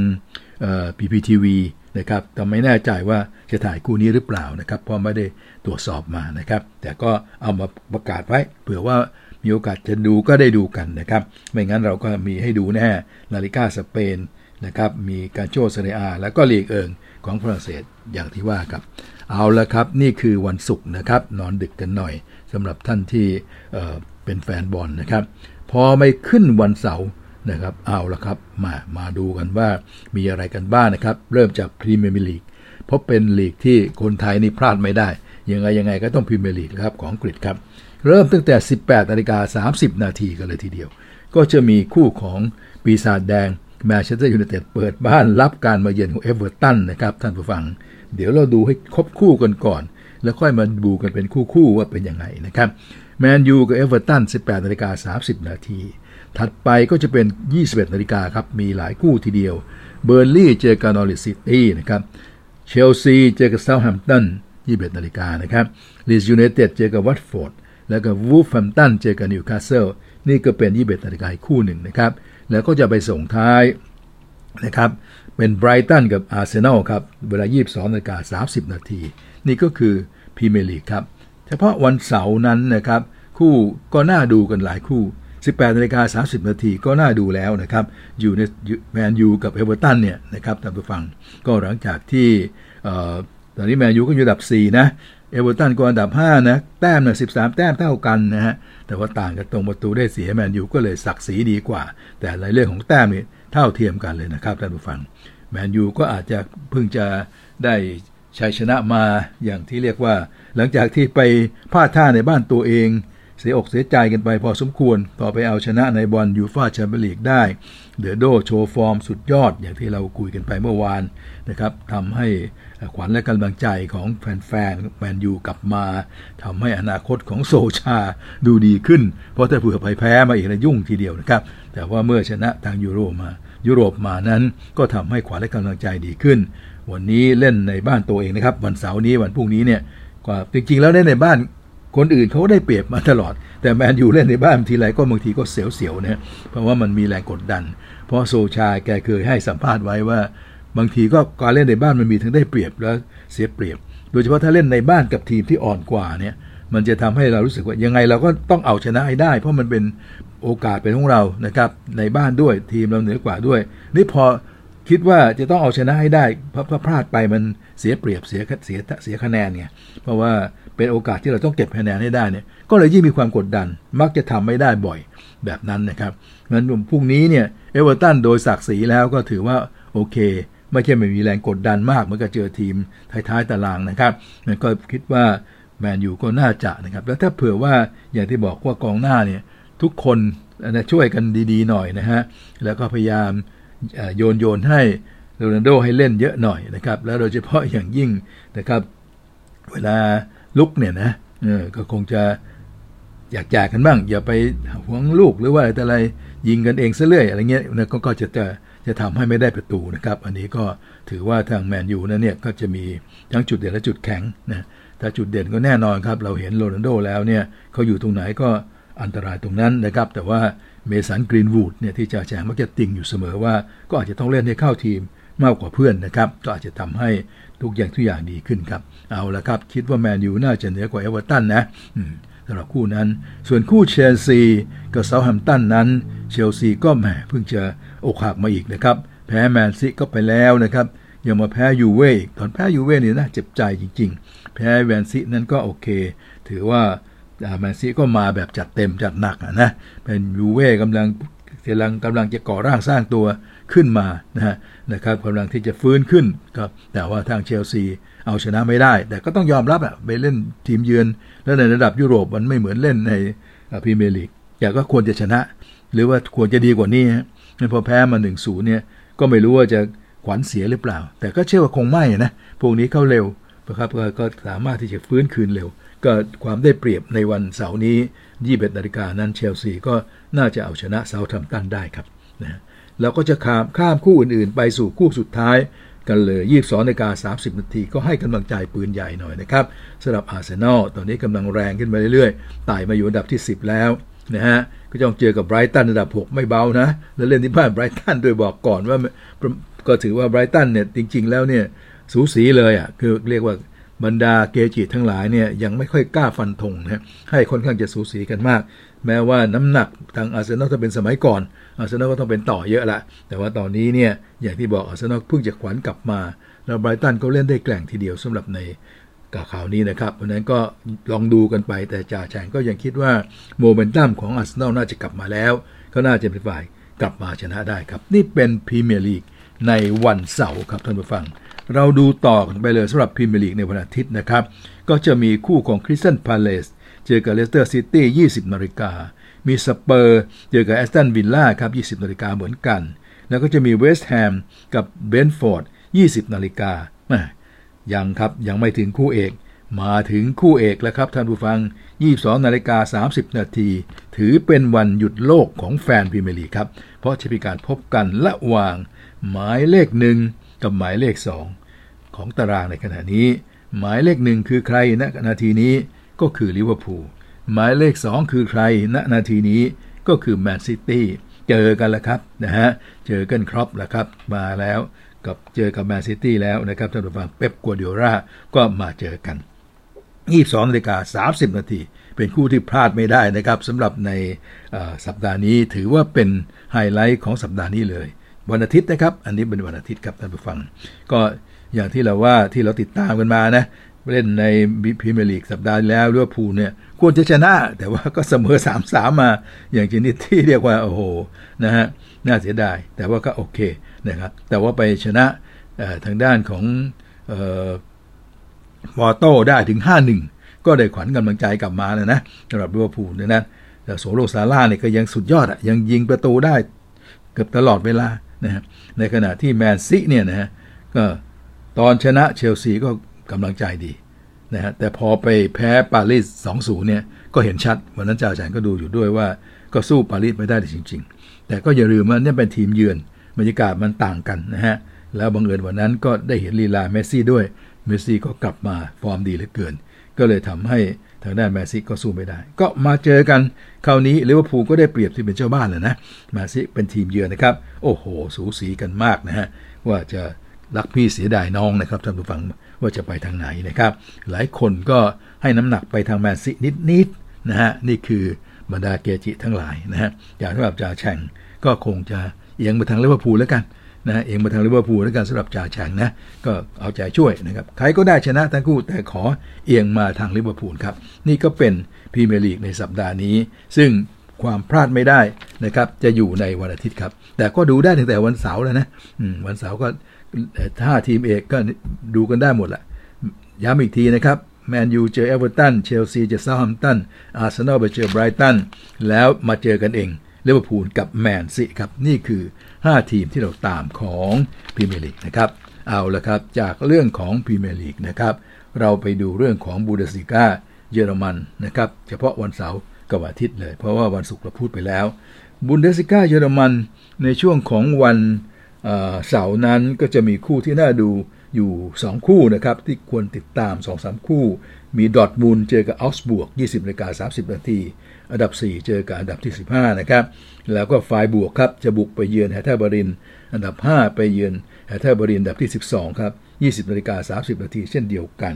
Speaker 2: พีพีทีวีนะครับแต่ไม่แน่ใจว่าจะถ่ายคู่นี้หรือเปล่านะครับ เพราะไม่ได้ตรวจสอบมานะครับ แต่ก็เอามาประกาศไว้เผื่อว่ามีโอกาสจะดูก็ได้ดูกันนะครับ ไม่งั้นเราก็มีให้ดูแน่นาฬิก้าสเปนนะครับ มีการโชว์เซเรียแล้วก็ลีกเอิง ของฝรั่งเศสอย่างที่ว่าครับ เอาละครับนี่คือวันศุกร์นะครับ นอนดึกกันหน่อยสำหรับท่านที่เป็นแฟนบอลนะครับ พอไม่ขึ้นวันเสาร์นะครับ เอาละครับมามาดูกันว่ามีอะไรกันบ้างนะครับ เริ่มจากพรีเมียร์ลีกเพราะเป็นลีกที่คนไทยนี่พลาดไม่ได้ ยังไงยังไงก็ต้องพรีเมียร์ลีกครับของอังกฤษครับ เริ่มตั้งแต่ 18นาฬิกา30 นาทีกันเลยทีเดียว ก็จะมีคู่ของปีศาจแดง แมนเชสเตอร์ยูไนเต็ดเปิดบ้านรับการมาเยือนของเอเวอร์ตันนะครับท่านผู้ฟัง เดี๋ยวเราดูให้ครบคู่กันก่อน แล้วค่อยมาดูกันเป็นคู่ๆว่าเป็นยังไงนะครับแมนยูกับเอเวอร์ตัน 18นาฬิกา30 นาที ถัดไปก็จะเป็น 21นาฬิกาครับ มีหลายคู่ทีเดียว เบิร์นลีย์เจอกับนอริชซิตี้นะครับ เชลซีเจอกับเซาท์แฮมป์ตัน 21นาฬิกานะครับลีดส์ยูไนเต็ดเจอกับวัตฟอร์ด แล้วก็วูล์ฟแฮมป์ตันเจอกับนิวคาสเซิล นี่ก็เป็น 21นาฬิกาคู่หนึ่งนะครับ แล้วก็จะไปส่งท้ายนะครับเป็นไบรตันกับอาร์เซนอลครับ เวลา 22นาฬิกา30 นาที นี่ก็คือพรีเมียร์ลีกครับ เฉพาะวันเสาร์นั้นนะครับ คู่ก็น่าดูกันหลายคู่ 18นาฬิกา30 นาทีก็น่าดูแล้วนะครับอยู่ในแมนยูกับเอเวอร์ตันเนี่ยนะครับท่านผู้ฟังก็หลังจากที่ตอนนี้แมนยูก็อยู่อันดับ 4 นะ เอเวอร์ตันก็อันดับ 5 นะ แต้มนะ13แต้มเท่ากันนะฮะ แต่ว่าต่างกันตรงประตูได้เสียแมนยูก็เลยศักดิ์ศรีดีกว่า แต่ในเรื่องของแต้มนี่เท่าเทียมกันเลยนะครับท่านผู้ฟัง แมนยูก็อาจจะเพิ่งจะได้ชัยชนะมาอย่างที่เรียกว่า หลังจากที่ไปพลาดท่าในบ้านตัวเอง เสียอกเสียใจกันไปพอสมควรต่อไปเอาชนะในบอลยูฟ่าแชมเปี้ยนลีกได้เดเคอาโชว์ฟอร์มสุดยอดอย่างที่เราคุยกันไปเมื่อวานนะครับทำให้ ขวัญและกำลังใจของแฟนๆแมนยูกลับมาทำให้อนาคตของโซชาดูดีขึ้น เพราะถ้าเผื่อไปแพ้มาอีกนะยุ่งทีเดียวนะครับ แต่ว่าเมื่อชนะทางยูโรมา ยุโรปมานั้นก็ทำให้ขวัญและกำลังใจดีขึ้น วันนี้เล่นในบ้านตัวเองนะครับ วันเสาร์นี้วันพรุ่งนี้เนี่ยกว่าจริงๆแล้วเล่นในบ้านคนอื่นเขาได้เปรียบมาตลอด แต่แมนยูเล่นในบ้านทีไรก็บางทีก็เสียวๆนะเพราะว่ามันมีแรงกดดัน เพราะโซชาแกเคยให้สัมภาษณ์ไว้ว่า บางทีก็การเล่นในบ้านมันมีทั้งได้เปรียบและเสียเปรียบ โดยเฉพาะถ้าเล่นในบ้านกับทีมที่อ่อนกว่าเนี่ย มันจะทำให้เรารู้สึกว่ายังไงเราก็ต้องเอาชนะให้ได้ เพราะมันเป็นโอกาสเป็นของเรานะครับ ในบ้านด้วยทีมเราเหนือกว่าด้วย นี่พอคิดว่าจะต้องเอาชนะให้ได้เพราะพลาดไปมันเสียเปรียบเสียเสียเสียคะแนนไงเพราะว่าเป็นโอกาสที่เราต้องเก็บคะแนนให้ได้เนี่ยก็เลยยิ่งมีความกดดัน มักจะทำไม่ได้บ่อยแบบนั้นนะครับงั้นพรุ่งนี้เนี่ยเอเวอร์ตันโดยศักดิ์ศรีแล้วก็ถือว่าโอเค ไม่ใช่ไม่มีแรงกดดันมากเมื่อกับเจอทีมท้ายๆตารางนะครับมันก็คิดว่าแมนยูก็น่าจะนะครับ แล้วถ้าเผื่อว่าอย่างที่บอกว่ากองหน้าเนี่ยทุกคนนะช่วยกันดีๆหน่อยนะฮะแล้วก็พยายามโยนโยนให้โรนัลโดให้เล่นเยอะหน่อยนะครับ แล้วโดยเฉพาะอย่างยิ่งนะครับ เวลาลุกเนี่ยนะเออก็คงจะอยากแจกกันบ้าง อย่าไปหวงลูกหรือว่าอะไรแต่อะไรยิงกันเองซะเรื่อยอะไรเงี้ยนะก็จะจะ จะทำให้ไม่ได้ประตูนะครับ อันนี้ก็ถือว่าทางแมนยูนั้นเนี่ยก็จะมีทั้งจุดเด่นและจุดแข็งนะถ้าจุดเด่นก็แน่นอนครับ เราเห็นโรนัลโดแล้วเนี่ยเขาอยู่ตรงไหนก็อันตรายตรงนั้นนะครับ แต่ว่าเมสันกรีนวูดเนี่ยที่จ่าแฉ่งมักจะติงอยู่เสมอว่า ก็อาจจะต้องเล่นให้เข้าทีมมากกว่าเพื่อนนะครับ ก็อาจจะทำให้ทุกอย่างทุกอย่างดีขึ้นครับ เอาละครับ คิดว่าแมนยูน่าจะเหนือกว่าเอเวอร์ตันนะสำหรับคู่นั้น ส่วนคู่เชลซีกับเซาท์แฮมป์ตันนั้น เชลซีก็แหมเพิ่งจะ อกหักมาอีกนะครับ แพ้แมนซิตี้ไปแล้วนะครับยังมาแพ้ยูเว่ตอนแพ้ยูเว่เนี่ยน่าเจ็บใจจริง ๆ แพ้แมนซิตี้นั้นก็โอเค ถือว่าแมนซิตี้ก็มาแบบจัดเต็มจัดหนักนะเป็นยูเว่กำลังกำลังกำลังจะก่อร่างสร้างตัวขึ้นมานะฮะนะครับกำลังที่จะฟื้นขึ้นครับแต่ว่าทางเชลซีเอาชนะไม่ได้ แต่ก็ต้องยอมรับอะไปเล่นทีมเยือนแล้วในระดับยุโรปมันไม่เหมือนเล่นในพรีเมียร์ลีกแต่ก็ควรจะชนะ หรือว่าควรจะดีกว่านี้ฮะ พอแพ้มา1นศูนย์เนี่ยก็ไม่รู้ว่าจะขวัญเสียหรือเปล่า แต่ก็เชื่อว่าคงไม่นะพวกนี้เข้าเร็วนะครับก็สามารถที่จะฟื้นคืนเร็ว ก็ความได้เปรียบในวันเสาร์นี้ 21นาฬิกานั้นเชลซีก็น่าจะเอาชนะเซาท์แฮมตันได้ครับนะเราก็จะข้ามข้ามคู่อื่นๆ ไปสู่คู่สุดท้ายกันเลย22นาฬิกา30 นาที ก็ให้กำลังใจปืนใหญ่หน่อยนะครับสำหรับอาร์เซนอลตอนนี้กำลังแรงขึ้นมาเรื่อยๆไต่มาอยู่อันดับที่ 10 แล้ว นะฮะก็ต้องเจอกับไบรตันอันดับ 6 ไม่เบานะ แล้วเล่นที่บ้านไบรตันโดยบอกก่อนว่าก็ถือว่าไบรตันเนี่ยจริง ๆ แล้วเนี่ยสูสีเลยอะคือเรียกว่าบรรดาเกจิทั้งหลายเนี่ยยังไม่ค่อยกล้าฟันธงนะให้ค่อนข้างจะสูสีกันมาก แม้ว่าน้ำหนักทางอาร์เซนอลถ้าเป็นสมัยก่อนอาร์เซนอลก็ต้องเป็นต่อเยอะละ แต่ว่าตอนนี้เนี่ยอย่างที่บอกอาร์เซนอลเพิ่งจะขวัญกลับมา แล้วไบรตันก็เล่นได้แกร่งทีเดียวสำหรับใน กับข่าวนี้นะครับ เพราะนั้นก็ลองดูกันไปแต่จ่าแฉ่งก็ยังคิดว่าโมเมนตัมของอาร์เซนอลน่าจะกลับมาแล้ว ก็น่าจะเป็นฝ่ายกลับมาชนะได้ครับ นี่เป็นพรีเมียร์ลีกในวันเสาร์ครับท่านผู้ฟัง เราดูต่อกันไปเลยสำหรับพรีเมียร์ลีกในวันอาทิตย์นะครับ ก็จะมีคู่ของคริสตัลพาเลซเจอกับเลสเตอร์ซิตี้20นาฬิกามีสเปอร์เจอกับแอสตันวิลล่าครับ 20นาฬิกาเหมือนกัน แล้วก็จะมีเวสต์แฮมกับเบรนท์ฟอร์ด 20นาฬิกา ยังครับยังไม่ถึงคู่เอก มาถึงคู่เอกแล้วครับท่านผู้ฟัง 22นาฬิกา30 นาที ถือเป็นวันหยุดโลกของแฟนพรีเมียร์ลีกครับ เพราะจะมีการพบกันระหว่าง หมายเลขหนึ่งกับหมายเลข 2 ของตารางในขณะนี้ หมายเลขหนึ่งคือใครณนาทีนี้ก็คือลิเวอร์พูลหมายเลข 2 คือใครณนาทีนี้ก็คือแมนซิตี้เจอกันแล้วครับนะฮะเจอกันคล็อปป์แล้วครับมาแล้ว กับเจอกับแมนซิตี้แล้วนะครับท่านผู้ฟังเป๊ปกวาร์ดิโอลาก็มาเจอกัน22นาฬิกา30 นาที เป็นคู่ที่พลาดไม่ได้นะครับสำหรับในสัปดาห์นี้ถือว่าเป็นไฮไลท์ของสัปดาห์นี้เลย วันอาทิตย์นะครับ อันนี้เป็นวันอาทิตย์ครับท่านผู้ฟัง ก็อย่างที่เราว่าที่เราติดตามกันมานะเล่นในพรีเมียร์ลีกสัปดาห์แล้วลิเวอร์พูลเนี่ยควรจะชนะ แต่ว่าก็เสมอ 3-3 มา อย่างชนิดที่เรียกว่า โอ้โห นะฮะ น่าเสียดาย แต่ว่าก็โอเค นะครับ แต่ว่าไปชนะทางด้านของปอร์โต้ได้ถึง 5-1 ก็ได้ขวัญกำลังใจกลับมาแล้วนะสำหรับลิเวอร์พูลนี่นะแต่โมซาลาห์เนี่ยก็ยังสุดยอดอะยังยิงประตูได้เกือบตลอดเวลานะฮะในขณะที่แมนซีเนี่ยนะฮะก็ตอนชนะเชลซีก็กำลังใจดีนะฮะแต่พอไปแพ้ปารีส2-0เนี่ยก็เห็นชัด วันนั้นจ่าแฉ่งก็ดูอยู่ด้วยว่าก็สู้ปารีสไม่ได้จริง ๆ แต่ก็อย่าลืมว่านี่เป็นทีมเยือน บรรยากาศมันต่างกันนะฮะ แล้วบังเอิญวันนั้นก็ได้เห็นลีลาเมสซี่ด้วย เมสซี่ก็กลับมาฟอร์มดีเหลือเกิน ก็เลยทำให้ทางด้านแมนซีก็สู้ไม่ได้ ก็มาเจอกัน คราวนี้ลิเวอร์พูลก็ได้เปรียบที่เป็นเจ้าบ้านเลยนะแมนซีเป็นทีมเยือนนะครับ โอ้โห สูสีกันมากนะฮะ ว่าจะรักพี่เสียดายน้องนะครับท่านผู้ฟังว่าจะไปทางไหนนะครับ หลายคนก็ให้น้ำหนักไปทางแมนซีนิดๆนะฮะนี่คือบรรดาเกจิทั้งหลายนะฮะอย่างสำหรับจ่าแฉ่งก็คงจะ เอียงไปทางลิเวอร์พูลแล้วกันนะเอียงไปทางลิเวอร์พูลแล้วกันสำหรับจ่าแฉ่งนะก็เอาใจช่วยนะครับใครก็ได้ชนะทั้งคู่แต่ขอเอียงมาทางลิเวอร์พูลครับนี่ก็เป็นพรีเมียร์ลีกในสัปดาห์นี้ ซึ่งความพลาดไม่ได้นะครับจะอยู่ในวันอาทิตย์ครับ แต่ก็ดูได้ตั้งแต่วันเสาร์แล้วนะวันเสาร์ก็ถ้าทีมเอกก็ดูกันได้หมดแหละย้ำอีกทีนะครับแมนยูเจอเอเวอร์ตันเชลซีเจอเซาท์แฮมป์ตันอาร์เซนอลไปเจอไบรตันแล้วมาเจอกันเอง ลิเวอร์พูลกับแมนซีครับ นี่คือ 5 ทีมที่เราตามของพรีเมียร์ลีกนะครับ เอาละครับ จากเรื่องของพรีเมียร์ลีกนะครับ เราไปดูเรื่องของบุนเดสลีกาเยอรมันนะครับ เฉพาะวันเสาร์กับวันอาทิตย์เลย เพราะว่าวันศุกร์เราพูดไปแล้วบุนเดสลีกาเยอรมันในช่วงของวันเสาร์นั้นก็จะมีคู่ที่น่าดูอยู่ 2 คู่นะครับ ที่ควรติดตาม 2-3 คู่ มีดอร์ทมุนด์เจอกับเอาก์สบวร์ก 20นาฬิกา30 นาที อันดับ 4 เจอกับอันดับที่ 15 นะครับ แล้วก็ไฟรบวร์กครับ จะบุกไปเยือนแฮร์ธาเบอร์ลิน อันดับ 5 ไปเยือนแฮร์ธาเบอร์ลินอันดับที่ 12 ครับ 20นาฬิกา30นาทีเช่นเดียวกัน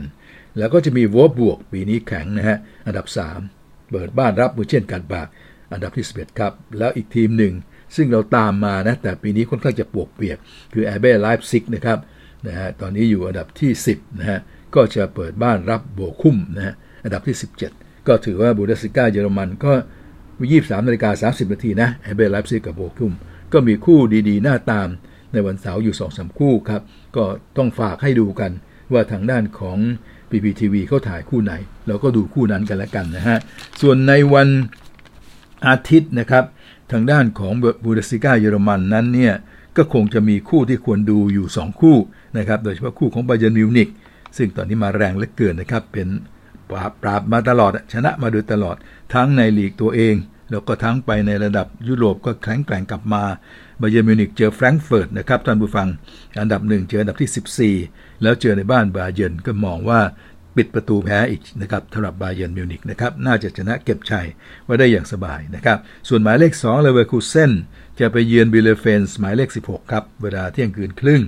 Speaker 2: แล้วก็จะมีโวล์ฟสบวร์กปีนี้แข็งนะฮะ อันดับ 3 เปิดบ้านรับมือเช่นกันบาก อันดับที่ 11 ครับ แล้วอีกทีมหนึ่ง ซึ่งเราตามมานะ แต่ปีนี้ค่อนข้างจะปวกเปียก คือแอร์เบไลป์ซิกนะครับนะฮะ ตอนนี้อยู่อันดับที่ 10 นะฮะ ก็จะเปิดบ้านรับโบคุมนะฮะ อันดับที่ 17 ก็ถือว่าบุนเดสลีกาเยอรมันก็23นาฬิกา30นาทีนะแอเบ้ไลฟ์ซิกกับโบคุม ก็มีคู่ดีๆ หน้าตามในวันเสาร์อยู่2อสคู่ครับ ก็ต้องฝากให้ดูกันว่าทางด้านของ PPTV เขาถ่ายคู่ไหน เราก็ดูคู่นั้นกันล้วกันนะฮะ ส่วนในวันอาทิตย์นะครับ ทางด้านของบูเดสิก้าเยอรมันนั้นเนี่ย ก็คงจะมีคู่ที่ควรดูอยู่ 2 คู่นะครับ โดยเฉพาะคู่ของบาเยร์นมิวนิกซึ่งตอนนี้มาแรงเหลือเกินนะครับเป็น ปราบปราบมาตลอดชนะมาโดยตลอด ทั้งในลีกตัวเอง แล้วก็ทั้งไปในระดับยุโรปก็แข็งแกร่งกลับมาบาเยิร์นมิวนิกเจอแฟรงก์เฟิร์ตนะครับท่านผู้ฟัง อันดับหนึ่งเจออันดับที่ 14 แล้วเจอในบ้านบาเยิร์นก็มองว่าปิดประตูแพ้อีกนะครับสำหรับบาเยิร์นมิวนิกนะครับน่าจะชนะเก็บชัยไว้ได้อย่างสบายนะครับส่วนหมายเลข2เลเวอร์คูเซนจะไปเยือนบีเลเฟลด์หมายเลข 16 ครับ เวลาเที่ยงคืนครึ่ง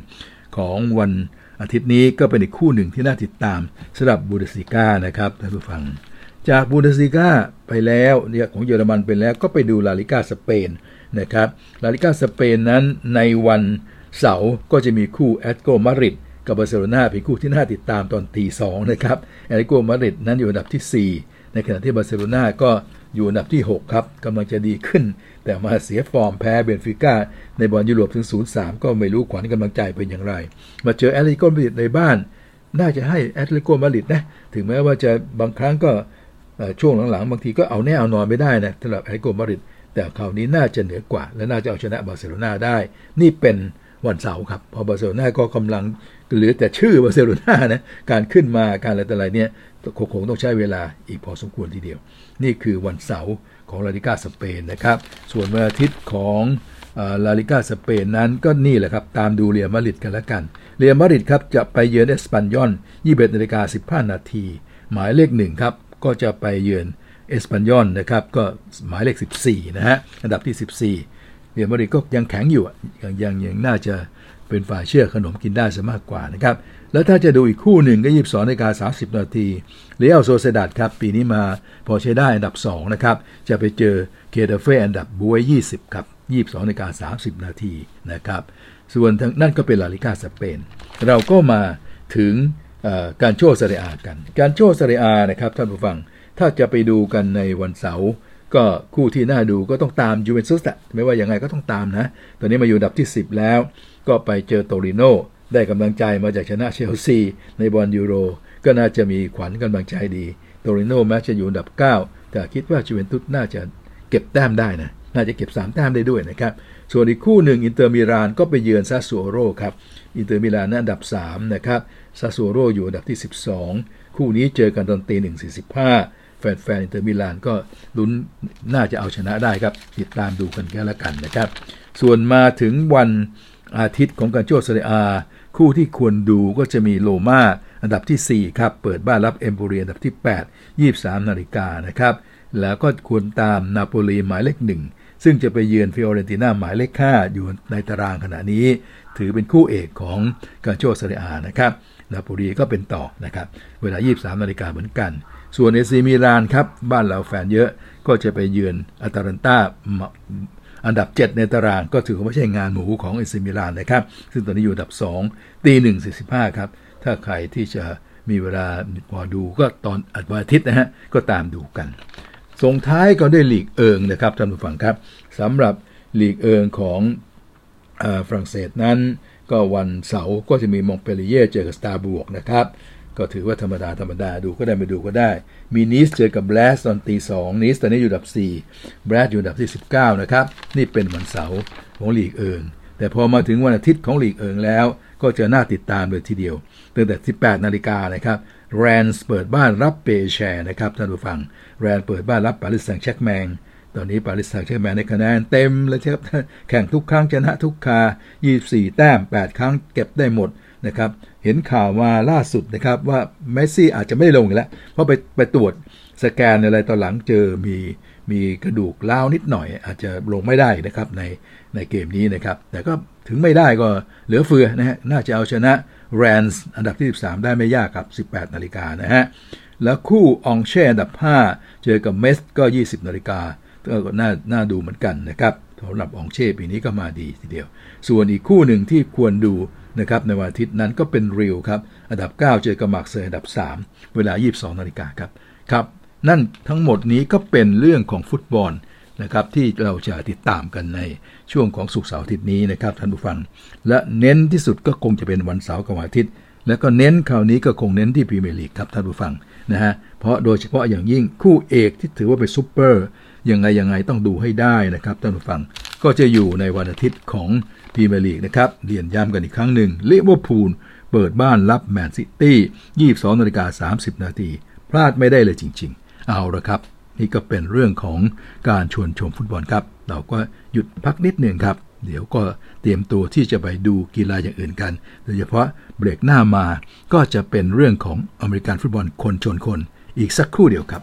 Speaker 2: ของวัน อาทิตย์นี้ก็เป็นอีกคู่หนึ่งที่น่าติดตามสำหรับบุนเดสลีกานะครับท่านผู้ฟัง จากบุนเดสลีกาไปแล้วเนี่ยของเยอรมันไปแล้วก็ไปดูลาลีกาสเปนนะครับลาลีกาสเปนนั้นในวันเสาร์ก็จะมีคู่แอตเลติโกมาดริดกับบาร์เซโลนาเป็นคู่ที่น่าติดตามตอนตีสองนะครับแอตเลติโกมาดริดนั้นอยู่อันดับที่ 4 ในขณะที่บาร์เซโลนาก็ อยู่อันดับที่ 6 ครับกำลังจะดีขึ้น แต่มาเสียฟอร์มแพ้เบนฟิก้า ในบอลยุโรปถึง 0-3 ก็ไม่รู้ขวัญกำลังใจเป็นอย่างไร มาเจอแอตเลติโกมาดริดในบ้าน น่าจะให้แอตเลติโกมาดริดนะ ถึงแม้ว่าจะบางครั้งก็ช่วงหลังๆ บางทีก็เอาแน่เอานอนไม่ได้นะสำหรับแอตเลติโกมาดริดแต่คราวนี้น่าจะเหนือกว่า และน่าจะเอาชนะบาร์เซโลนาได้ นี่เป็นวันเสาร์ครับพอบาร์เซโลนาก็กำลังเหลือแต่ชื่อบาร์เซโลนานะการขึ้นมาการอะไรต่ออะไรเนี่ย คงต้องใช้เวลาอีกพอสมควรทีเดียว นี่คือวันเสาร์ของลาลิกาสเปนนะครับ ส่วนวันอาทิตย์ของลาลิกาสเปนนั้นก็นี่แหละครับ ตามดูเรียลมาดริดกันแล้วกัน เรียลมาดริดครับจะไปเยือนเอสปันยอน21นาฬิกา15 นาที หมายเลขหนึ่งครับ ก็จะไปเยือนเอสปันยอนนะครับ ก็หมายเลข 14 นะฮะ อันดับที่ 14 เรียลมาดริดก็ยังแข็งอยู่ยังยังยังน่าจะ เป็นฝ่ายเชื่อขนมกินได้ซะมากกว่านะครับ แล้วถ้าจะดูอีกคู่หนึ่งก็ยีบสองนาฬิกาสานาทีเรียลโซเซียดาดครับ ปีนี้มาพอใช้ได้อันดับ 2 นะครับ จะไปเจอเกตาเฟอันดับบ๊วย20ครับ22นาฬิกา30นาทีนะครับ ส่วนทางนั่นก็เป็นลาลิกาสเปน เราก็มาถึงการโชว์เซเรียกัน การโชว์เซเรียนะครับท่านผู้ฟังถ้าจะไปดูกันในวันเสาร์ ก็คู่ที่น่าดูก็ต้องตามยูเวนตุสอะไม่ว่าอย่างไงก็ต้องตามนะ ตอนนี้มาอยู่อันดับที่ 10 แล้ว ก็ไปเจอโตริโนได้กำลังใจมาจากชนะเชลซีในบอลยูโร ก็น่าจะมีขวัญกำลังใจดี โตริโนแม้จะอยู่อันดับ 9 แต่คิดว่ายูเวนตุสน่าจะเก็บแต้มได้นะ น่าจะเก็บ 3 แต้มได้ด้วยนะครับ ส่วนอีกคู่หนึ่งอินเตอร์มิลานก็ไปเยือนซาสูโรครับ อินเตอร์มิลานนั้นอันดับ 3 นะครับ ซาสูโรอยู่อันดับที่ 12 คู่นี้เจอกันตอนตีหนึ่งสี่สิบห้า แฟนๆอินเตอร์มิลานก็ลุ้นน่าจะเอาชนะได้ครับ ติดตามดูกันแล้วกันนะครับ ส่วนมาถึงวันอาทิตย์ของกัลโชเซเรียคู่ที่ควรดูก็จะมีโรมาอันดับที่ 4 ครับ เปิดบ้านรับเอ็มโปลีอันดับที่ 8 23 นาฬิกานะครับ แล้วก็ควรตามนาโปลีหมายเลขหนึ่งซึ่งจะไปเยือนฟิโอเรนติน่าหมายเลข5อยู่ในตารางขณะนี้ ถือเป็นคู่เอกของกัลโชเซเรียนะครับ นาโปลีก็เป็นต่อนะครับ เวลา 23 นาฬิกาเหมือนกัน ส่วนเอซีมิลานครับ บ้านเราแฟนเยอะก็จะไปเยือนอตาลันตาอันดับ 7 ในตารางก็ถือว่าไม่ใช่งานหมูของเอซีมิลานนะครับ ซึ่งตอนนี้อยู่อันดับ 2 ตีหนึ่งสี่สิบห้าครับ ถ้าใครที่จะมีเวลาพอดูก็ตอนวันอาทิตย์นะฮะ ก็ตามดูกัน ส่งท้ายก็ด้วยลีกเอิงนะครับท่านผู้ฟังครับสำหรับลีกเอิงของฝรั่งเศสนั้น ก็วันเสาร์ก็จะมีมงต์เปลลิเยร์เจอกับสตราส์บูร์กนะครับ ก็ถือว่าธรรมดาธรรมดาดูก็ได้ไม่ดูก็ได้ มีนีซเจอกับแบรสต์ตอนตีสองนีซตอนนี้อยู่ดับ4แบรสต์อยู่ดับที่ 19 นะครับ นี่เป็นวันเสาร์ของลีกเอิง แต่พอมาถึงวันอาทิตย์ของลีกเอิงแล้ว ก็จะน่าติดตามเลยทีเดียวตั้งแต่ 18 นาฬิกานะครับแร็งส์เปิดบ้านรับเปแอสเชนะครับท่านผู้ฟังแร็งส์เปิดบ้านรับปารีสแซงต์แชร์กแมงตอนนี้ปารีสแซงต์แชร์กแมงในคะแนนเต็มเลยครับแข่งทุกครั้งชนะทุกคา 24 แต้ม 8 ครั้งเก็บได้หมดนะครับ เห็นข่าวมาล่าสุดนะครับว่าเมสซี่อาจจะไม่ได้ลงแล้ว เพราะไปไปตรวจสแกนอะไรตอนหลังเจอมีมีกระดูกร้าวนิดหน่อย อาจจะลงไม่ได้นะครับในในเกมนี้นะครับ แต่ก็ถึงไม่ได้ก็เหลือเฟือนะฮะน่าจะเอาชนะแร็งส์อันดับที่ 13 ได้ไม่ยากครับ 18 นาฬิกานะฮะแล้วคู่อองเช่ร์อันดับ 5 เจอกับเมตซ์ก็ 20 นาฬิกาก็น่าน่าดูเหมือนกันนะครับสำหรับอองเช่ร์ปีนี้ก็มาดีทีเดียว ส่วนอีกคู่หนึ่งที่ควรดู นะครับในวันอาทิตย์นั้นก็เป็นลีลล์ครับอันดับ 9 เจอกับมาร์กเซย์อันดับ 3 เวลา 22นาฬิกาครับครับนั่นทั้งหมดนี้ก็เป็นเรื่องของฟุตบอลนะครับที่เราจะติดตามกันในช่วงของศุกร์เสาร์อาทิตย์นี้นะครับท่านผู้ฟัง และเน้นที่สุดก็คงจะเป็นวันเสาร์กับวันอาทิตย์ แล้วก็เน้นคราวนี้ก็คงเน้นที่พรีเมียร์ลีกครับท่านผู้ฟังนะฮะเพราะโดยเฉพาะอย่างยิ่งคู่เอกที่ถือว่าเป็นซูเปอร์ยังไงยังไงต้องดูให้ได้นะครับท่านผู้ฟังก็จะอยู่ในวันอาทิตย์ของ พรีเมียร์ลีกนะครับเรียนย้ำกันอีกครั้งหนึ่งลิเวอร์พูลเปิดบ้านรับแมนซิตี้ 22นาฬิกา30 นาทีพลาดไม่ได้เลยจริง ๆ เอาละครับ นี่ก็เป็นเรื่องของการชวนชมฟุตบอลครับ เราก็หยุดพักนิดหนึ่งครับ เดี๋ยวก็เตรียมตัวที่จะไปดูกีฬาอย่างอื่นกัน โดยเฉพาะเบรกหน้ามาก็จะเป็นเรื่องของอเมริกันฟุตบอลคนชนคน อีกสักครู่เดียวครับ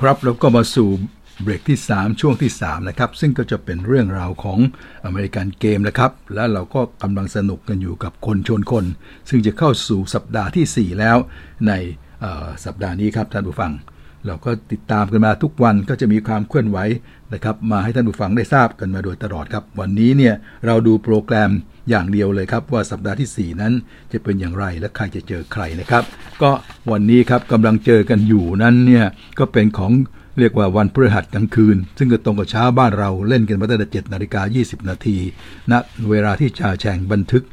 Speaker 2: ครับแล้วก็มาสู่เบรกที่ 3 ช่วงที่ 3 นะครับ ซึ่งก็จะเป็นเรื่องราวของอเมริกันเกมนะครับ และเราก็กำลังสนุกกันอยู่กับคนชนคน ซึ่งจะเข้าสู่สัปดาห์ที่ 4 แล้วในสัปดาห์นี้ครับท่านผู้ฟัง เราก็ติดตามกันมาทุกวันก็จะมีความเคลื่อนไหว นะครับมาให้ท่านผู้ฟังได้ทราบกันมาโดยตลอดครับ วันนี้เนี่ยเราดูโปรแกรมอย่างเดียวเลยครับ ว่าสัปดาห์ที่ 4 นั้นจะเป็นอย่างไรและใครจะเจอใครนะครับ ก็วันนี้ครับกำลังเจอกันอยู่นั้นเนี่ยก็เป็นของเรียกว่าวันพฤหัสกลางคืน ซึ่งก็ตรงกับเช้าบ้านเราเล่นกันมาตั้งแต่7นาฬิกา20 นาทีณนะเวลาที่ชาแชงบันทึก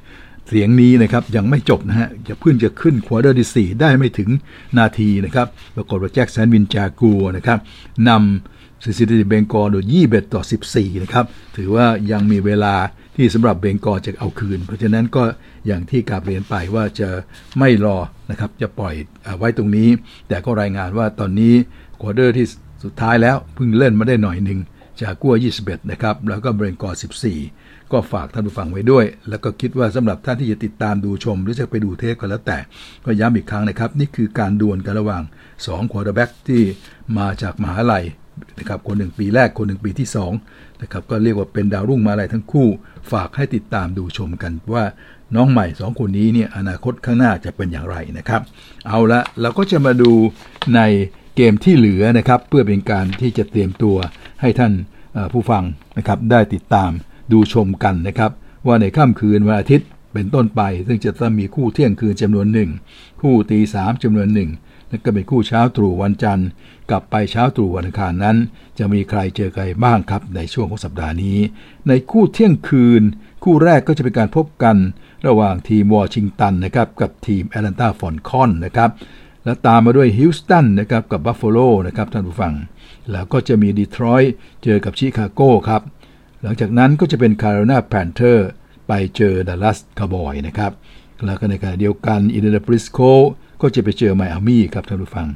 Speaker 2: เสียงนี้นะครับยังไม่จบนะฮะจะเพิ่งจะขึ้นควอเตอร์ที่4ได้ไม่ถึงนาทีนะครับปรากฏว่าแจ็คสันวิลล์จากัวร์นะครับนำ ซินซินเนติเบงกอลโดย21ต่อ 14 นะครับ ถือว่ายังมีเวลาที่สำหรับเบงกอลจะเอาคืน เพราะฉะนั้นก็อย่างที่กราบเรียนไปว่าจะไม่รอนะครับ จะปล่อยไว้ตรงนี้ แต่ก็รายงานว่าตอนนี้ควอเตอร์ที่สุดท้ายแล้วเพิ่งเล่นมาได้หน่อยหนึ่งจากัวร์21 นะครับ แล้วก็เบงกอล14 ก็ฝากท่านผู้ฟังไว้ด้วย แล้วก็คิดว่าสำหรับท่านที่จะติดตามดูชม หรือจะไปดูเทปก็แล้วแต่ ก็ย้ำอีกครั้งนะครับ นี่คือการดวลกันระหว่าง2ควอเตอร์แบ็กที่มาจากมหาลัย นะครับคนหนึ่งปีแรกคนหนึ่งปีที่2นะครับก็เรียกว่าเป็นดาวรุ่งมหาลัยทั้งคู่ ฝากให้ติดตามดูชมกันว่าน้องใหม่ 2 คนนี้เนี่ยอนาคตข้างหน้าจะเป็นอย่างไรนะครับ เอาละเราก็จะมาดูในเกมที่เหลือนะครับ เพื่อเป็นการที่จะเตรียมตัวให้ท่านผู้ฟังนะครับได้ติดตามดูชมกันนะครับ ว่าในค่ำคืนวันอาทิตย์เป็นต้นไป ซึ่งจะต้องมีคู่เที่ยงคืนจำนวนหนึ่งคู่ตีสามจำนวนหนึ่ง แล้วก็เป็นคู่เช้าตรู่วันจันทร์กลับไปเช้าตรู่วันอังคารนั้น จะมีใครเจอใครบ้างครับในช่วงของสัปดาห์นี้ ในคู่เที่ยงคืน คู่แรกก็จะเป็นการพบกันระหว่างทีมวอชิงตันนะครับกับทีมแอตแลนตาฟอนคอนนะครับและตามมาด้วยฮิวสตันนะครับกับบัฟฟาโลนะครับท่านผู้ฟัง แล้วก็จะมีดีทรอยต์เจอกับชิคาโก้ครับหลังจากนั้นก็จะเป็นแคโรไลนาแพนเทอร์ไปเจอดัลลัสคาวบอยนะครับแล้วก็ในขณะเดียวกันอินเดียนาโพลิสโคลต์ ก็จะไปเจอไมอามี่ครับท่านผู้ฟัง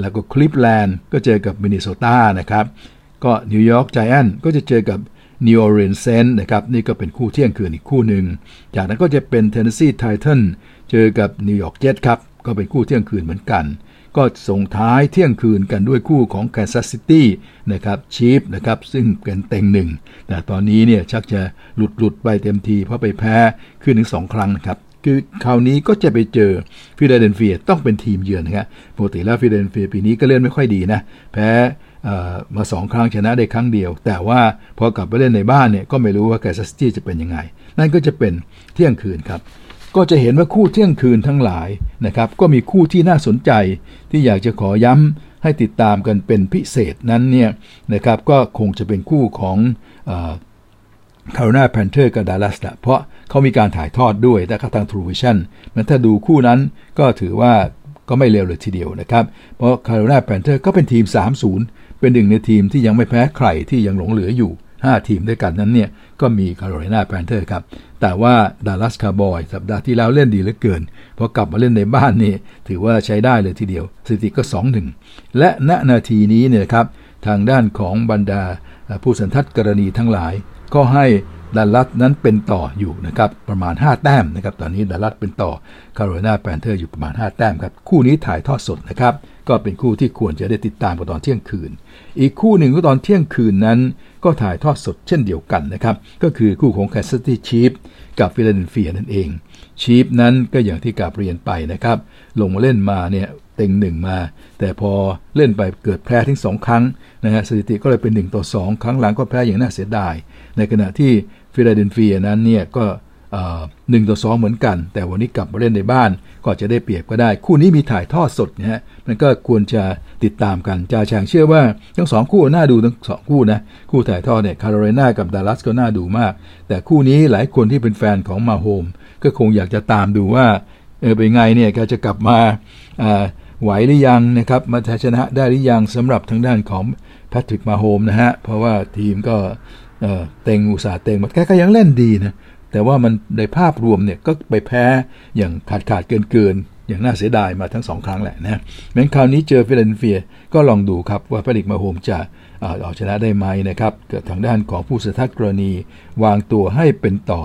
Speaker 2: แล้วก็คลีฟแลนด์ก็เจอกับมินนิโซตานะครับ ก็นิวยอร์กไจแอนท์ก็จะเจอกับนิวออร์ลีนส์เซนต์นะครับนี่ก็เป็นคู่เที่ยงคืนอีกคู่หนึ่ง จากนั้นก็จะเป็นเทนเนสซีไททันเจอกับนิวยอร์กเจ็ตครับก็เป็นคู่เที่ยงคืนเหมือนกัน ก็ส่งท้ายเที่ยงคืนกันด้วยคู่ของแคนซัสซิตี้นะครับชีฟนะครับซึ่งเป็นเต็งหนึ่งแต่ตอนนี้เนี่ยชักจะหลุดหลุดไปเต็มทีเพราะไปแพ้ขึ้นถึงสองครั้งนะครับ คือคราวนี้ก็จะไปเจอฟิลาเดลเฟียต้องเป็นทีมเยือนนะครับปกติแล้วฟิลาเดลเฟียปีนี้ก็เล่นไม่ค่อยดีนะ แพ้มาสองครั้งชนะได้ครั้งเดียว แต่ว่าพอกลับไปเล่นในบ้านเนี่ยก็ไม่รู้ว่าแคนซัสซิตี้จะเป็นยังไง นั่นก็จะเป็นเที่ยงคืนครับ ก็จะเห็นว่าคู่เที่ยงคืนทั้งหลายนะครับก็มีคู่ที่น่าสนใจที่อยากจะขอย้ำให้ติดตามกันเป็นพิเศษนั้นเนี่ยนะครับก็คงจะเป็นคู่ของ คาร์โรไลนาแพนเทอร์กับดัลลัสนะเพราะเขามีการถ่ายทอดด้วยแต่ทางทรูวิชั่นมันถ้าดูคู่นั้นก็ถือว่าก็ไม่เลวเลยทีเดียวนะครับ เพราะคาร์โรไลนาแพนเทอร์ก็เป็นทีม 3-0 เป็นหนึ่งในทีมที่ยังไม่แพ้ใครที่ยังหลงเหลืออยู่ 5 ทีมด้วยกันนั้นเนี่ยก็มีคาร์โรไลนาแพนเทอร์ครับ แต่ว่าดัลลัสคาวบอยสัปดาห์ที่แล้วเล่นดีเหลือเกินพอกลับมาเล่นในบ้านนี่ถือว่าใช้ได้เลยทีเดียวสถิติก็ 2-1 และณนาทีนี้เนี่ยครับทางด้านของบรรดาผู้สันทัดกรณีทั้งหลาย ก็ให้ดัลลัสนั้นเป็นต่ออยู่นะครับประมาณ 5 แต้มนะครับตอนนี้ดัลลัสเป็นต่อคาร์โรไลนาแพนเทอร์อยู่ประมาณ 5 แต้มครับคู่นี้ถ่ายทอดสดนะครับก็เป็นคู่ที่ควรจะได้ติดตามกันตอนเที่ยงคืน อีกคู่หนึ่งก็ตอนเที่ยงคืนนั้น ก็ถ่ายทอดสดเช่นเดียวกันนะครับก็คือคู่ของแคนซัสซิตี้ชีฟกับฟิลาเดลเฟียนั่นเองชีฟนั้นก็อย่างที่กราบเรียนไปนะครับลงมาเล่นมาเนี่ยเต็งหนึ่งมา แต่พอเล่นไปเกิดแพ้ทั้งสองครั้งนะฮะสถิติก็เลยเป็น 1 ต่อ 2 ครั้งหลังก็แพ้อย่างน่าเสียดาย ในขณะที่ฟิลาเดลเฟียนั้นเนี่ยก็หนึ่งต่อสองเหมือนกัน แต่วันนี้กลับมาเล่นในบ้านก็จะได้เปรียบก็ได้ คู่นี้มีถ่ายทอดสดนะฮะมันก็ควรจะติดตามกันจ่าแฉ่งเชื่อว่าทั้งสองคู่น่าดูทั้งสองคู่นะ คู่ถ่ายทอดเนี่ยคาร์โรไลนากับดัลลัสก็น่าดูมาก แต่คู่นี้หลายคนที่เป็นแฟนของมาโฮม ก็คงอยากจะตามดูว่าเออเป็นไงเนี่ยก็จะกลับมาไหวหรือยังนะครับมาชนะได้หรือยังสำหรับทางด้านของแพทริกมาโฮมนะฮะเพราะว่าทีมก็ เต็งอุตส่าห์เต็งมันแกก็ยังเล่นดีนะแต่ว่ามันในภาพรวมเนี่ยก็ไปแพ้อย่างขาดขาดเกินเกินอย่างน่าเสียดายมาทั้งสองครั้งแหละนะแม้คราวนี้เจอฟิลาเดลเฟียก็ลองดูครับว่าแพทริกมาโฮมจะเอาชนะได้ไหมนะครับเกิดทางด้านของผู้สันทัดกรณี วางตัวให้เป็นต่อ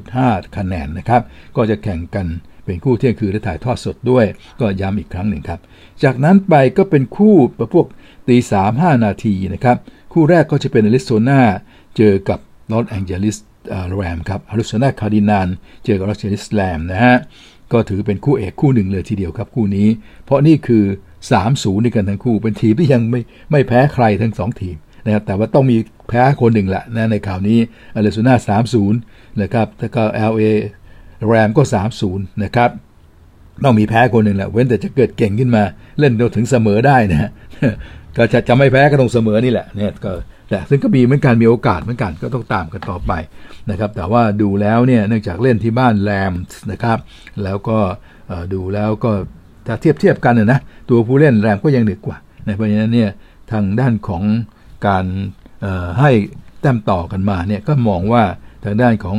Speaker 2: 7.5 คะแนนนะครับ ก็จะแข่งกันเป็นคู่เที่ยงคืนและถ่ายทอดสดด้วย ก็ย้ำอีกครั้งหนึ่งครับ จากนั้นไปก็เป็นคู่ประเภทตีสามห้านาทีนะครับ คู่แรกก็จะเป็นอาริโซนา เจอกับลอสแองเจลิสแรมครับอาริโซนาคาร์ดินัลเจอกับลอสแองเจลิสแรมนะฮะ ก็ถือเป็นคู่เอกคู่หนึ่งเลยทีเดียวครับคู่นี้ เพราะนี่คือ 3-0ในกันทั้งคู่ เป็นทีมที่ยังไม่ไม่แพ้ใครทั้งสองทีมนะครับแต่ว่าต้องมีแพ้คนหนึ่งแหละนะในข่าวนี้อาริโซนา3-0นะครับแล้วก็ LA แรมก็ 3-0 นะครับต้องมีแพ้คนหนึ่งแหละเว้นแต่จะเกิดเก่งขึ้นมา เล่นเราถึงเสมอได้นะฮะก็จะจะไม่แพ้ก็ต้องเสมอนี่แหละเนี่ยก็แต่ซึ่งก็มีเหมือนกันมีโอกาสเหมือนกันก็ต้องตามกันต่อไปนะครับ แต่ว่าดูแล้วเนี่ยเนื่องจากเล่นที่บ้านแรมนะครับ แล้วก็ดูแล้วก็ถ้าเทียบเทียบกันนะตัวผู้เล่นแรมก็ยังเหนือกว่าเพราะฉะนั้นเนี่ยทางด้านของการให้แต้มต่อกันมาเนี่ยก็มองว่าทางด้านของ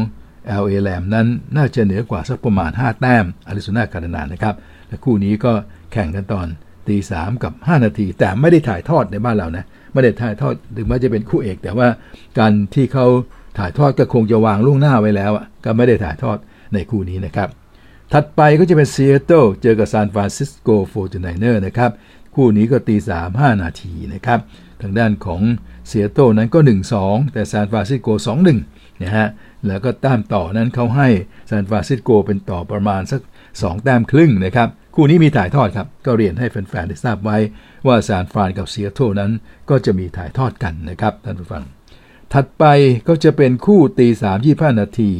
Speaker 2: LA แรมนั้นน่าจะเหนือกว่าสักประมาณ 5 แต้มอาริโซนาการ์นานะครับและคู่นี้ก็แข่งกันตอนตีสามกับ 5 นาที แต่ไม่ได้ถ่ายทอดในบ้านเรานะ ไม่ได้ถ่ายทอดถึงแม้จะเป็นคู่เอก แต่ว่าการที่เขาถ่ายทอดก็คงจะวางล่วงหน้าไว้แล้วก็ไม่ได้ถ่ายทอดในคู่นี้นะครับ ถัดไปก็จะเป็นซีแอตเทิลเจอกับซานฟรานซิสโกโฟร์ตี้ไนเนอร์นะครับ คู่นี้ก็ตีสามห้านาทีนะครับ ทางด้านของซีแอตเทิลนั้นก็ 1-2 แต่ซานฟรานซิสโก2-1นะฮะแล้วก็แต้มต่อนั้นเขาให้ซานฟรานซิสโกเป็นต่อประมาณสัก 2 แต้มครึ่งนะครับ คู่นี้มีถ่ายทอดครับ ก็เรียนให้แฟนๆได้ทราบไว้ว่าซานฟรานกับซีแอตเทิลนั้นก็จะมีถ่ายทอดกันนะครับท่านผู้ฟัง ถัดไปก็จะเป็นคู่ตี3 25นาที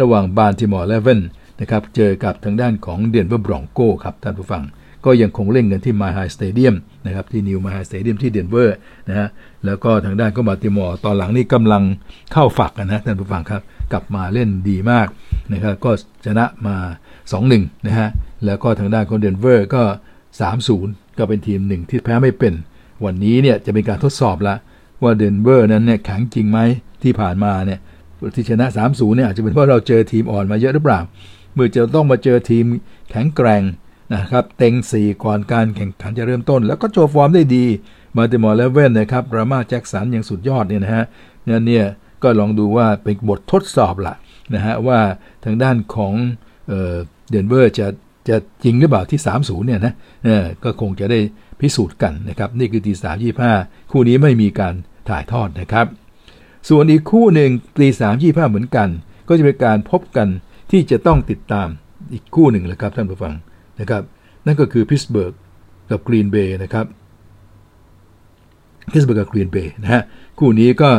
Speaker 2: ระหว่างบัลติมอร์เรเวนนะครับเจอกับทางด้านของเดนเวอร์บรองโกครับท่านผู้ฟัง ก็ยังคงเล่นกันที่ไมล์ไฮสเตเดียมนะครับที่นิวไมล์ไฮสเตเดียมที่เดนเวอร์นะฮะแล้วก็ทางด้านก็บัลติมอร์ตอนหลังนี่กำลังเข้าฝักนะท่านผู้ฟังครับกลับมาเล่นดีมากนะครับก็ชนะมา 2-1นะฮะแล้วก็ทางด้านของเดนเวอร์ก็ 3-0 ก็เป็นทีมหนึ่งที่แพ้ไม่เป็น วันนี้เนี่ยจะเป็นการทดสอบละว่าเดนเวอร์นั้นเนี่ยแข็งจริงไหมที่ผ่านมาเนี่ยที่ชนะ 3-0เนี่ยอาจจะเป็นเพราะเราเจอทีมอ่อนมาเยอะหรือเปล่า เมื่อจะต้องมาเจอทีมแข็งแกร่งนะครับเต็ง 4 ก่อนการแข่งขันจะเริ่มต้น แล้วก็โชว์ฟอร์มได้ดีมาติมอร์เลเว่นนะครับรามาแจ็คสันอย่างสุดยอดเนี่ยนะฮะนั่นเนี่ยก็ลองดูว่าเป็นบททดสอบละนะฮะว่าทางด้านของ เดนเวอร์จะจะจริงหรือเปล่าที่ 30 เนี่ยนะก็คงจะได้พิสูจน์กันนะครับ นี่คือตีสามยี่ห้าคู่นี้ไม่มีการถ่ายทอดนะครับ ส่วนอีกคู่หนึ่งตีสามยี่ห้าเหมือนกัน ก็จะเป็นการพบกันที่จะต้องติดตามอีกคู่หนึ่งแหละครับท่านผู้ฟังนะครับ นั่นก็คือพิตต์สเบิร์กกับกรีนเบย์นะครับพิตต์สเบิร์กกับกรีนเบย์นะฮะคู่นี้ก็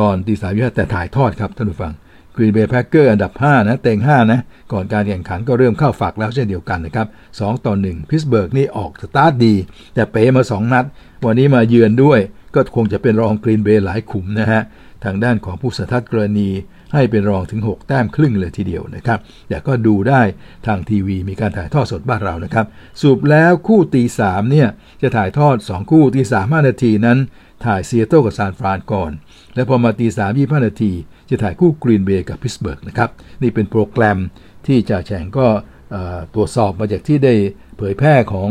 Speaker 2: ตอนตีสามยี่สิบห้าแต่ถ่ายทอดครับท่านผู้ฟัง กรีนเบย์แพ็คเกอร์อันดับ 5 นะเต็ง 5 นะ ก่อนการแข่งขันก็เริ่มเข้าฝักแล้วเช่นเดียวกันนะครับ 2 ต่อ 1 พิตต์สเบิร์กนี่ออกสตาร์ทดี แต่เป๋มา 2 นัด วันนี้มาเยือนด้วย ก็คงจะเป็นรองกรีนเบย์หลายขุมนะฮะ ทางด้านของผู้สันทัดกรณีให้เป็นรองถึง 6 แต้มครึ่งเลยทีเดียวนะครับ แต่ก็ดูได้ทางทีวีมีการถ่ายทอดสดบ้านเรานะครับสูบแล้วคู่ตีสามเนี่ยจะถ่ายทอด 2 คู่ตีสามห้านาทีนั้น ถ่ายเซียโตกับซานฟรานก่อน แล้วพอมาตีสามยี่ห้านาทีจะถ่ายคู่กรีนเบย์กับพิสเบิร์กนะครับ นี่เป็นโปรแกรมที่จ่าแฉงก็ตรวจสอบมาจากที่ได้เผยแพร่ของ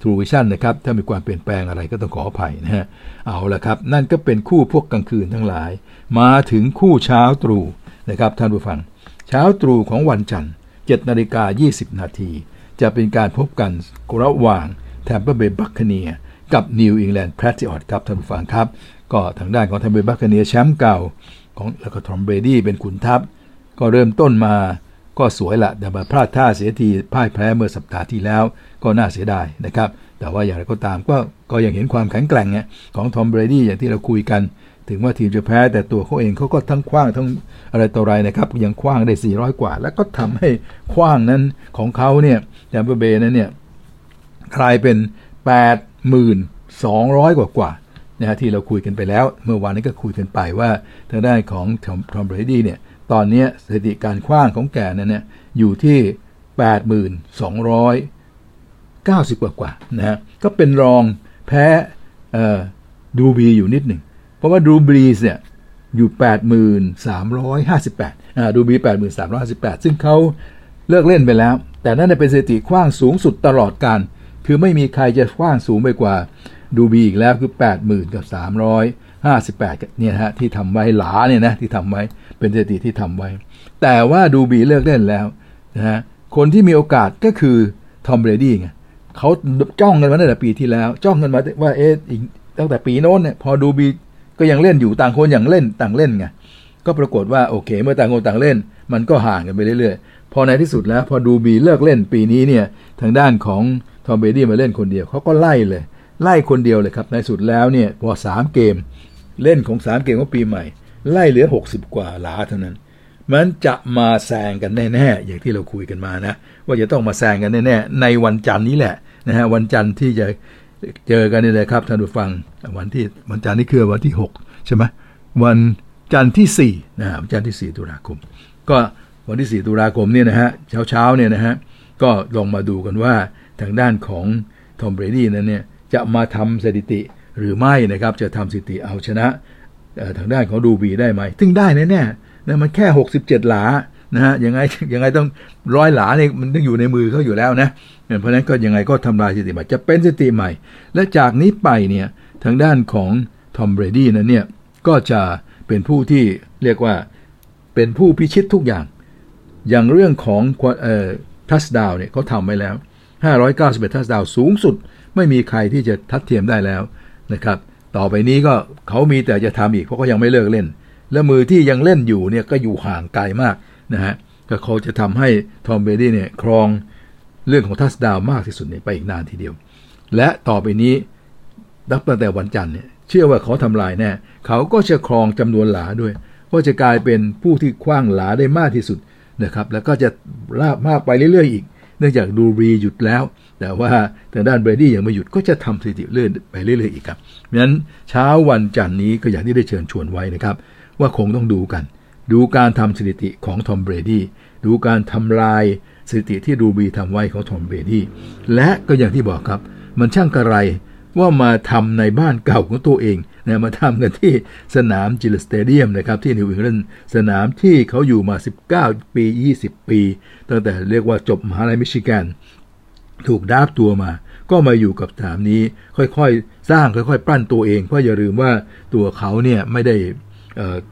Speaker 2: True Vision นะครับ ถ้ามีความเปลี่ยนแปลงอะไรก็ต้องขออภัยนะฮะ เอาละครับ นั่นก็เป็นคู่พวกกลางคืนทั้งหลาย มาถึงคู่เช้าตรู่นะครับท่านผู้ฟัง เช้าตรู่ของวันจันทร์7นาฬิกา20 นาที จะเป็นการพบกันระหว่างแทมปาเบย์บัคคาเนียร์กับนิวอิงแลนด์แพทริออตครับท่านผู้ฟังครับ ก็ทางด้านของแทมปาเบย์บัคคาเนียร์แชมป์เก่าของแล้วก็ทอมเบรดี้เป็นขุนทัพ ก็เริ่มต้นมาก็สวยละแต่มาพลาดท่าเสียทีพ่ายแพ้เมื่อสัปดาห์ที่แล้วก็น่าเสียดายนะครับ แต่ว่าอย่างไรก็ตามก็ก็ยังเห็นความแข็งแกร่งเนี่ยของทอมเบรดี้อย่างที่เราคุยกัน ถึงว่าทีมจะแพ้แต่ตัวเขาเองเขาก็ทั้งขว้างทั้งอะไรต่ออะไรนะครับยังขว้างได้ 400 กว่า แล้วก็ทำให้ขว้างนั้นของเขาเนี่ยแจมเบอร์เบนั้นเนี่ยกลายเป็น 8,200 กว่ากว่า นะฮะที่เราคุยกันไปแล้ว เมื่อวานนี้ก็คุยกันไปว่าทางด้านของทอมเบรดี้เนี่ยตอนนี้สถิติการขว้างของแกนั้นเนี่ยอยู่ที่ 8,290 กว่ากว่านะฮะก็เป็นรองแพ้ดูบีอยู่นิดหนึ่ง เพราะว่าดูบีเนี่ยอยู่ 8,358อ่าดูบี 8,358 ซึ่งเขาเลิกเล่นไปแล้ว แต่นั่นเป็นสถิติคว้างสูงสุดตลอดการ คือไม่มีใครจะคว้างสูงไปกว่า ดูบีอีกแล้วคือ 80,000 กับ 358เนี่ยฮะที่ทำไว้หลาเนี่ยนะที่ทำไว้เป็นสถิติที่ทำไว้ แต่ว่าดูบีเลิกเล่นแล้วนะฮะคนที่มีโอกาสก็คือทอมเบรดี้ไงเขาจ้องกันมาตั้งแต่ปีที่แล้ว จ้องกันมาว่าเอ๊ะตั้งแต่ปีโน้นเนี่ยพอดรูว์ บรีส์ก็ยังเล่นอยู่ต่างคนต่างเล่นต่างเล่นไงก็ปรากฏว่าโอเค เมื่อต่างคนต่างเล่น มันก็ห่างกันไปเรื่อยๆ พอในที่สุดแล้ว พอดูบีเลิกเล่นปีนี้เนี่ยทางด้านของทอมเบรดี้มาเล่นคนเดียวเขาก็ไล่เลย ไล่คนเดียวเลยครับในที่สุดแล้วเนี่ยพอสามเกม เล่นของสามเกมของปีใหม่ ไล่เหลือ 60 กว่าหลาเท่านั้น มันจะมาแซงกันแน่ๆอย่างที่เราคุยกันมานะ ว่าจะต้องมาแซงกันแน่ๆในวันจันทร์นี้แหละนะฮะวันจันทร์ที่จะเจอกันนี่เลยครับท่านผู้ฟังวันที่วันจันทร์นี่คือวันที่ 6 ใช่ไหมวันจันทร์ที่4นะฮะวันจันทร์ที่ 4 ตุลาคม ก็วันที่ 4 ตุลาคมเนี่ยนะฮะเช้าเช้าๆเนี่ยนะฮะก็ลองมาดูกันว่าทางด้านของทอมเบรดี้นั้นเนี่ย จะมาทำสถิติหรือไม่นะครับ จะทำสถิติเอาชนะทางด้านของดูบีได้ไหมถึงได้แน่ๆนะมันแค่ 67 หลานะฮะยังไงยังไงต้องร้อยหลาเนี่ยมันต้องอยู่ในมือเขาอยู่แล้วนะเพราะฉะนั้นก็ยังไงก็ทำลายสถิติใหม่จะเป็นสถิติใหม่ และจากนี้ไปเนี่ยทางด้านของทอมเบรดี้นั้นเนี่ยก็จะเป็นผู้ที่เรียกว่าเป็นผู้พิชิตทุกอย่าง อย่างเรื่องของเอ่อทัสดาวเนี่ยเขาทำไว้แล้ว 591 ทัสดาวสูงสุด ไม่มีใครที่จะทัดเทียมได้แล้วนะครับ ต่อไปนี้ก็เขามีแต่จะทำอีกเพราะเขายังไม่เลิกเล่น และมือที่ยังเล่นอยู่เนี่ยก็อยู่ห่างไกลมากนะฮะก็เขาจะทำให้ทอมเบดี้เนี่ยครองเรื่องของทัสดาวมากที่สุดเนี่ยไปอีกนานทีเดียว และต่อไปนี้นับตั้งแต่วันจันทร์เนี่ยเชื่อว่าเขาทำลายแน่เขาก็จะครองจำนวนหลาด้วยว่าจะกลายเป็นผู้ที่คว้างหลาได้มากที่สุดนะครับ แล้วก็จะลาบมากไปเรื่อยๆอีก เนื่องจากดูรีหยุดแล้ว แต่ว่าทางด้านเบรดี้ยังไม่หยุดก็จะทำสถิติเรื่อยไปเรื่อยๆอีกครับเพราะฉะนั้นเช้าวันจันทร์นี้ก็อย่างที่ได้เชิญชวนไว้นะครับ ว่าคงต้องดูกัน ดูการทำสถิติของทอมเบรดี้ดูการทำลายสถิติที่ดูบีทำไว้ของทอมเบรดี้และก็อย่างที่บอกครับ มันช่างกระไร ว่ามาทำในบ้านเก่าของตัวเองนะมาทำกันที่สนาม Gillette Stadium นะครับที่นิวอิงแลนด์สนามที่เขาอยู่มา 19 ปี 20 ปี ตั้งแต่เรียกว่าจบมหาลัยมิชิแกนถูก draft ตัวมา ก็มาอยู่กับสนามนี้ค่อยๆ สร้างค่อยๆ ปั้นตัวเองเพราะอย่าลืมว่าตัวเขาเนี่ยไม่ได้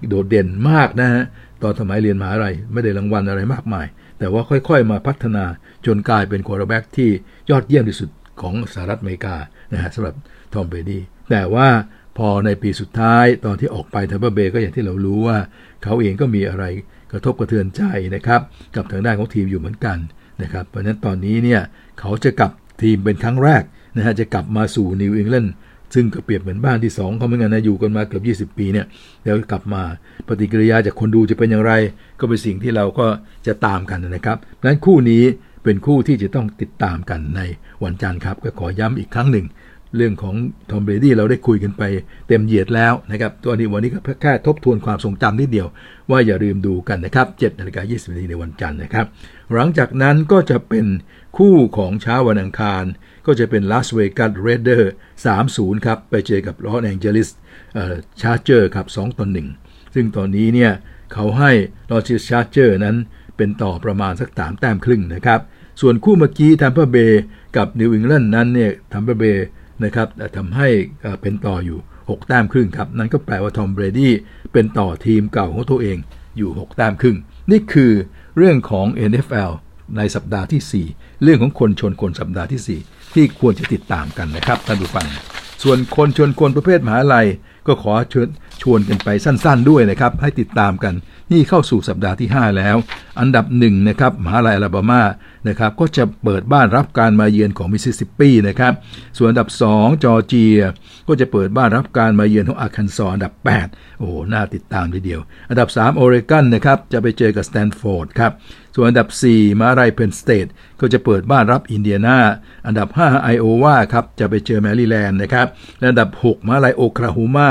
Speaker 2: โดดเด่นมากนะฮะตอนสมัยเรียนมหาลัยไม่ได้รางวัลอะไรมากมาย แต่ว่าค่อยๆ มาพัฒนาจนกลายเป็น quarterback ที่ยอดเยี่ยมที่สุดของสหรัฐอเมริกา นะฮะสำหรับทอมเบรดี้แต่ว่าพอในปีสุดท้ายตอนที่ออกไปทัมเปอร์เบย์ก็อย่างที่เรารู้ว่า เขาเองก็มีอะไรกระทบกระเทือนใจนะครับ กับทางด้านของทีมอยู่เหมือนกันนะครับเพราะฉะนั้นตอนนี้เนี่ยเขาจะกลับทีมเป็นครั้งแรกนะฮะจะกลับมาสู่นิวอิงแลนด์ซึ่งก็เปรียบเหมือนบ้านที่ 2 เขาเหมือนกันนะอยู่กันมาเกือบ20 ปีเนี่ยแล้วกลับมาปฏิกิริยาจากคนดูจะเป็นอย่างไร ก็เป็นสิ่งที่เราก็จะตามกันนะครับนั้นคู่นี้เป็นคู่ที่จะต้องติดตามกันในวันจันทร์ครับ ก็ขอย้ำอีกครั้งหนึ่ง เรื่องของทอมเบรดี้เราได้คุยกันไปเต็มเหยียดแล้วนะครับตัวนี้วันนี้ก็แค่ทบทวนความทรงจำนิดเดียว ว่าอย่าลืมดูกันนะครับ7นาฬิกา20นาทีในวันจันทร์นะครับ หลังจากนั้นก็จะเป็นคู่ของเช้าวันอังคาร ก็จะเป็นลาสเวกัส Raiders 30 ครับ ไปเจอกับลอสแองเจลิส Chargers ครับ2ต่อ1ซึ่งตอนนี้เนี่ยเขาให้ลอสแองเจลิส Chargers นั้นเป็นต่อประมาณสักสามแต้มครึ่งนะครับ ส่วนคู่เมื่อกี้ทัมเปอร์เบย์กับนิวอิงแลนด์นั้นเนี่ยทัมเปอร์เบย์ นะครับทำให้เป็นต่ออยู่ 6 แต้มครึ่งครับ นั่นก็แปลว่าทอมเบรดี้เป็นต่อทีมเก่าของตัวเองอยู่ 6 แต้มครึ่ง นี่คือเรื่องของ NFL ในสัปดาห์ที่ 4 เรื่องของคนชนคนสัปดาห์ที่ 4 ที่ควรจะติดตามกันนะครับท่านผู้ฟัง ส่วนคนชนคนประเภทมหาลัย ก็ขอเชิญชวนกันไปสั้นๆด้วยนะครับ ให้ติดตามกัน นี่เข้าสู่สัปดาห์ที่ 5 แล้ว อันดับหนึ่งนะครับมหาลัยอลาบามานะครับก็จะเปิดบ้านรับการมาเยือนของมิสซิสซิปปีนะครับ ส่วนอันดับ 2 จอร์เจีย ก็จะเปิดบ้านรับการมาเยือนของอาร์คันซออันดับ 8 โอ้โหน่าติดตามทีเดียว อันดับ 3 โอเรกอนนะครับจะไปเจอกับสแตนฟอร์ดครับส่วนอันดับ 4มหาลัยเพนสเตทก็จะเปิดบ้านรับอินเดียนาอันดับ 5 ไอโอวาครับจะไปเจอแมริแลนด์นะครับและอันดับ 6มหาลัยโอคลาโฮมา